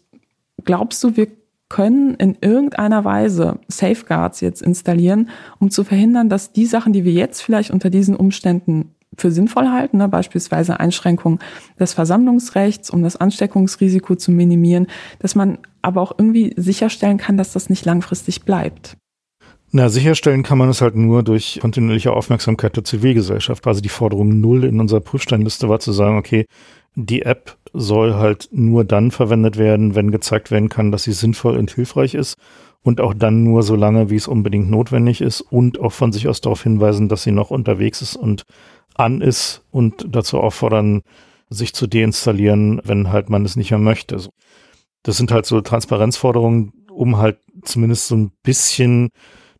glaubst du, wir können in irgendeiner Weise Safeguards jetzt installieren, um zu verhindern, dass die Sachen, die wir jetzt vielleicht unter diesen Umständen für sinnvoll halten, ne, beispielsweise Einschränkung des Versammlungsrechts, um das Ansteckungsrisiko zu minimieren, dass man aber auch irgendwie sicherstellen kann, dass das nicht langfristig bleibt. Na, sicherstellen kann man es halt nur durch kontinuierliche Aufmerksamkeit der Zivilgesellschaft. Also die Forderung Null in unserer Prüfsteinliste war zu sagen, okay, die App soll halt nur dann verwendet werden, wenn gezeigt werden kann, dass sie sinnvoll und hilfreich ist und auch dann nur so lange, wie es unbedingt notwendig ist und auch von sich aus darauf hinweisen, dass sie noch unterwegs ist und an ist und dazu auffordern, sich zu deinstallieren, wenn halt man es nicht mehr möchte. Das sind halt so Transparenzforderungen, um halt zumindest so ein bisschen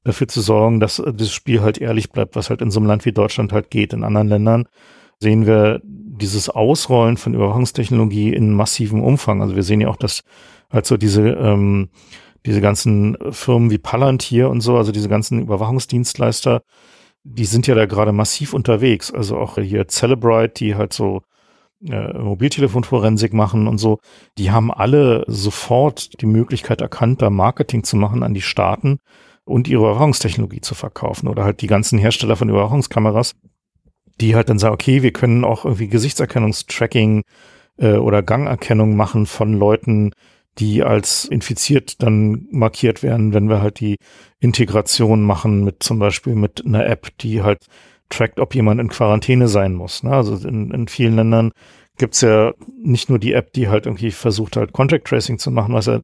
dafür zu sorgen, dass das Spiel halt ehrlich bleibt, was halt in so einem Land wie Deutschland halt geht. In anderen Ländern sehen wir dieses Ausrollen von Überwachungstechnologie in massivem Umfang. Also wir sehen ja auch, dass also diese ähm, diese ganzen Firmen wie Palantir und so, also diese ganzen Überwachungsdienstleister, die sind ja da gerade massiv unterwegs. Also auch hier Celebrite, die halt so äh, Mobiltelefonforensik machen und so, die haben alle sofort die Möglichkeit erkannt, da Marketing zu machen an die Staaten und ihre Überwachungstechnologie zu verkaufen oder halt die ganzen Hersteller von Überwachungskameras die halt dann sagen, okay, wir können auch irgendwie Gesichtserkennungstracking äh, oder Gangerkennung machen von Leuten, die als infiziert dann markiert werden, wenn wir halt die Integration machen mit zum Beispiel mit einer App, die halt trackt, ob jemand in Quarantäne sein muss. Ne? Also in, in vielen Ländern gibt's ja nicht nur die App, die halt irgendwie versucht halt Contact Tracing zu machen, was ja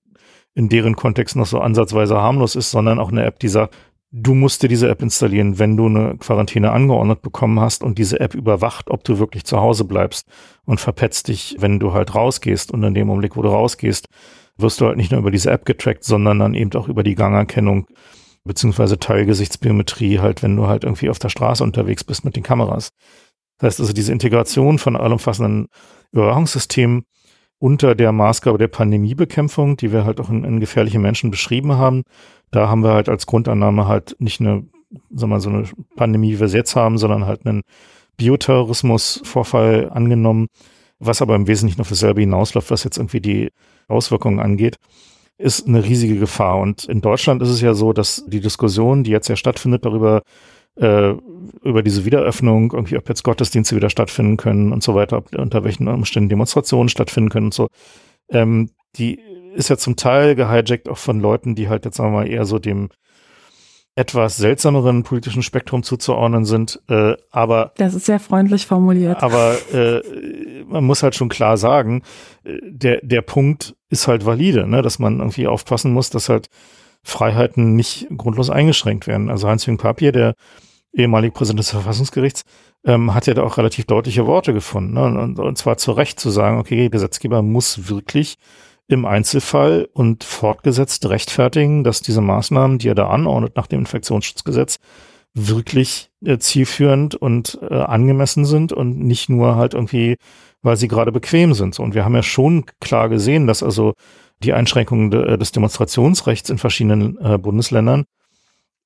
in deren Kontext noch so ansatzweise harmlos ist, sondern auch eine App, die sagt, Du musst dir diese App installieren, wenn du eine Quarantäne angeordnet bekommen hast und diese App überwacht, ob du wirklich zu Hause bleibst und verpetzt dich, wenn du halt rausgehst. Und in dem Augenblick, wo du rausgehst, wirst du halt nicht nur über diese App getrackt, sondern dann eben auch über die Gangerkennung beziehungsweise Teilgesichtsbiometrie halt, wenn du halt irgendwie auf der Straße unterwegs bist mit den Kameras. Das heißt also, diese Integration von allumfassenden Überwachungssystemen unter der Maßgabe der Pandemiebekämpfung, die wir halt auch in, in gefährliche Menschen beschrieben haben, da haben wir halt als Grundannahme halt nicht eine, sagen wir mal, so eine Pandemie, wie wir es jetzt haben, sondern halt einen Bioterrorismus-Vorfall angenommen, was aber im Wesentlichen auf dasselbe hinausläuft, was jetzt irgendwie die Auswirkungen angeht, ist eine riesige Gefahr. Und in Deutschland ist es ja so, dass die Diskussion, die jetzt ja stattfindet darüber, äh, über diese Wiederöffnung, irgendwie, ob jetzt Gottesdienste wieder stattfinden können und so weiter, ob, unter welchen Umständen Demonstrationen stattfinden können und so, ähm, die ist ja zum Teil gehijackt auch von Leuten, die halt jetzt sagen wir mal eher so dem etwas seltsameren politischen Spektrum zuzuordnen sind. Äh, aber das ist sehr freundlich formuliert. Aber äh, man muss halt schon klar sagen, äh, der der Punkt ist halt valide, ne, dass man irgendwie aufpassen muss, dass halt Freiheiten nicht grundlos eingeschränkt werden. Also Heinz-Jürgen Papier, der ehemalige Präsident des Verfassungsgerichts, ähm, hat ja da auch relativ deutliche Worte gefunden. Ne? Und, und zwar zu Recht zu sagen, okay, Gesetzgeber muss wirklich im Einzelfall und fortgesetzt rechtfertigen, dass diese Maßnahmen, die er da anordnet nach dem Infektionsschutzgesetz, wirklich äh, zielführend und äh, angemessen sind und nicht nur halt irgendwie weil sie gerade bequem sind. Und wir haben ja schon klar gesehen, dass also die Einschränkungen des Demonstrationsrechts in verschiedenen äh, Bundesländern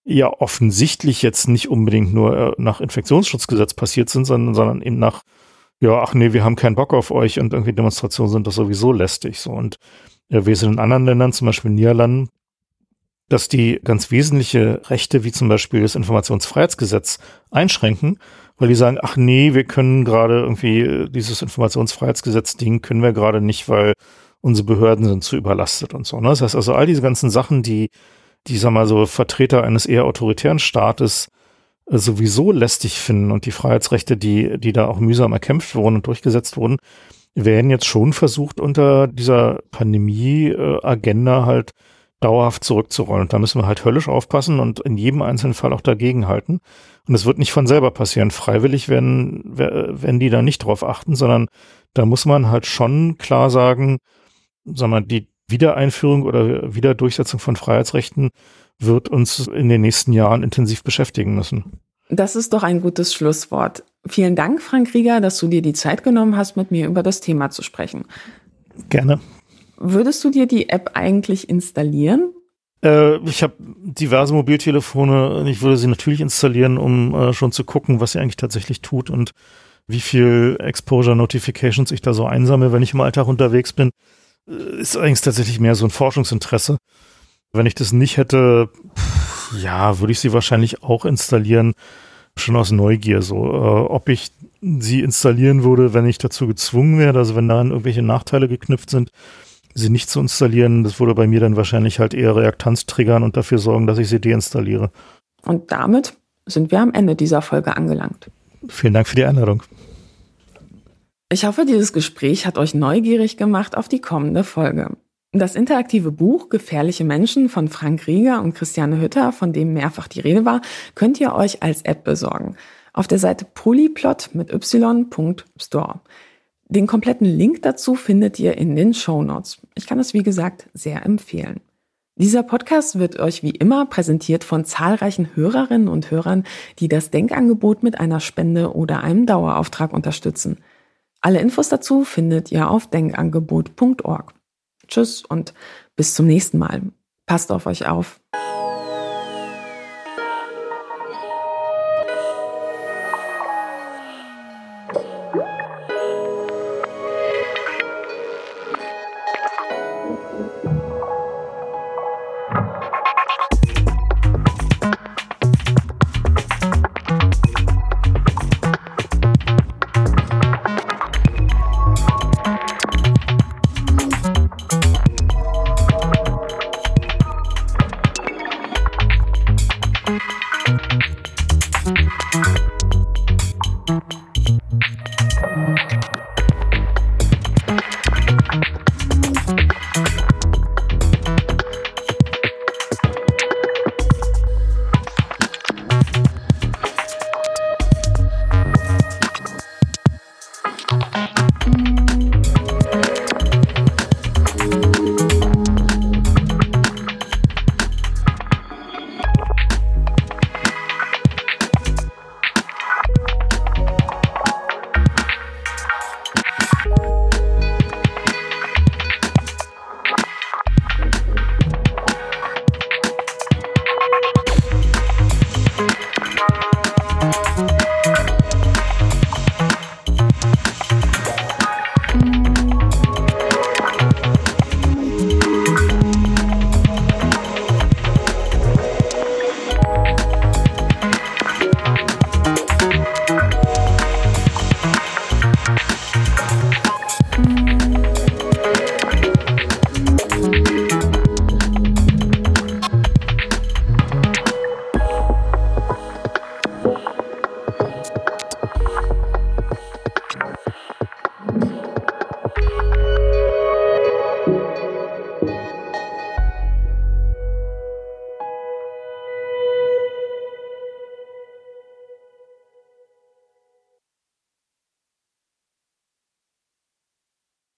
ja offensichtlich jetzt nicht unbedingt nur äh, nach Infektionsschutzgesetz passiert sind, sondern, sondern eben nach, ja, ach nee, wir haben keinen Bock auf euch und irgendwie Demonstrationen sind das sowieso lästig. So und äh, wir sind in anderen Ländern, zum Beispiel in Niederlanden, dass die ganz wesentliche Rechte, wie zum Beispiel das Informationsfreiheitsgesetz, einschränken, weil die sagen, ach nee, wir können gerade irgendwie äh, dieses Informationsfreiheitsgesetz-Ding können wir gerade nicht, weil unsere Behörden sind zu überlastet und so. Ne? Das heißt also, all diese ganzen Sachen, die die, sag mal so, Vertreter eines eher autoritären Staates äh, sowieso lästig finden und die Freiheitsrechte, die, die da auch mühsam erkämpft wurden und durchgesetzt wurden, werden jetzt schon versucht, unter dieser Pandemie-Agenda halt dauerhaft zurückzurollen. Und da müssen wir halt höllisch aufpassen und in jedem einzelnen Fall auch dagegenhalten. Und es wird nicht von selber passieren. Freiwillig werden, werden die da nicht drauf achten, sondern da muss man halt schon klar sagen, sag mal, die, Wiedereinführung oder Wiederdurchsetzung von Freiheitsrechten wird uns in den nächsten Jahren intensiv beschäftigen müssen. Das ist doch ein gutes Schlusswort. Vielen Dank, Frank Rieger, dass du dir die Zeit genommen hast, mit mir über das Thema zu sprechen. Gerne. Würdest du dir die App eigentlich installieren? Äh, ich habe diverse Mobiltelefone. und Ich würde sie natürlich installieren, um äh, schon zu gucken, was sie eigentlich tatsächlich tut und wie viel Exposure Notifications ich da so einsammle, wenn ich im Alltag unterwegs bin ist eigentlich tatsächlich mehr so ein Forschungsinteresse. Wenn ich das nicht hätte, ja, würde ich sie wahrscheinlich auch installieren, schon aus Neugier. So, äh, ob ich sie installieren würde, wenn ich dazu gezwungen werde, also wenn daran irgendwelche Nachteile geknüpft sind, sie nicht zu installieren, das würde bei mir dann wahrscheinlich halt eher Reaktanz triggern und dafür sorgen, dass ich sie deinstalliere. Und damit sind wir am Ende dieser Folge angelangt. Vielen Dank für die Einladung. Ich hoffe, dieses Gespräch hat euch neugierig gemacht auf die kommende Folge. Das interaktive Buch Gefährliche Menschen von Frank Rieger und Christiane Hütter, von dem mehrfach die Rede war, könnt ihr euch als App besorgen. Auf der Seite polyplot mit y.store. Den kompletten Link dazu findet ihr in den Show Notes. Ich kann es wie gesagt sehr empfehlen. Dieser Podcast wird euch wie immer präsentiert von zahlreichen Hörerinnen und Hörern, die das Denkangebot mit einer Spende oder einem Dauerauftrag unterstützen. Alle Infos dazu findet ihr auf denkangebot.org. Tschüss und bis zum nächsten Mal. Passt auf euch auf.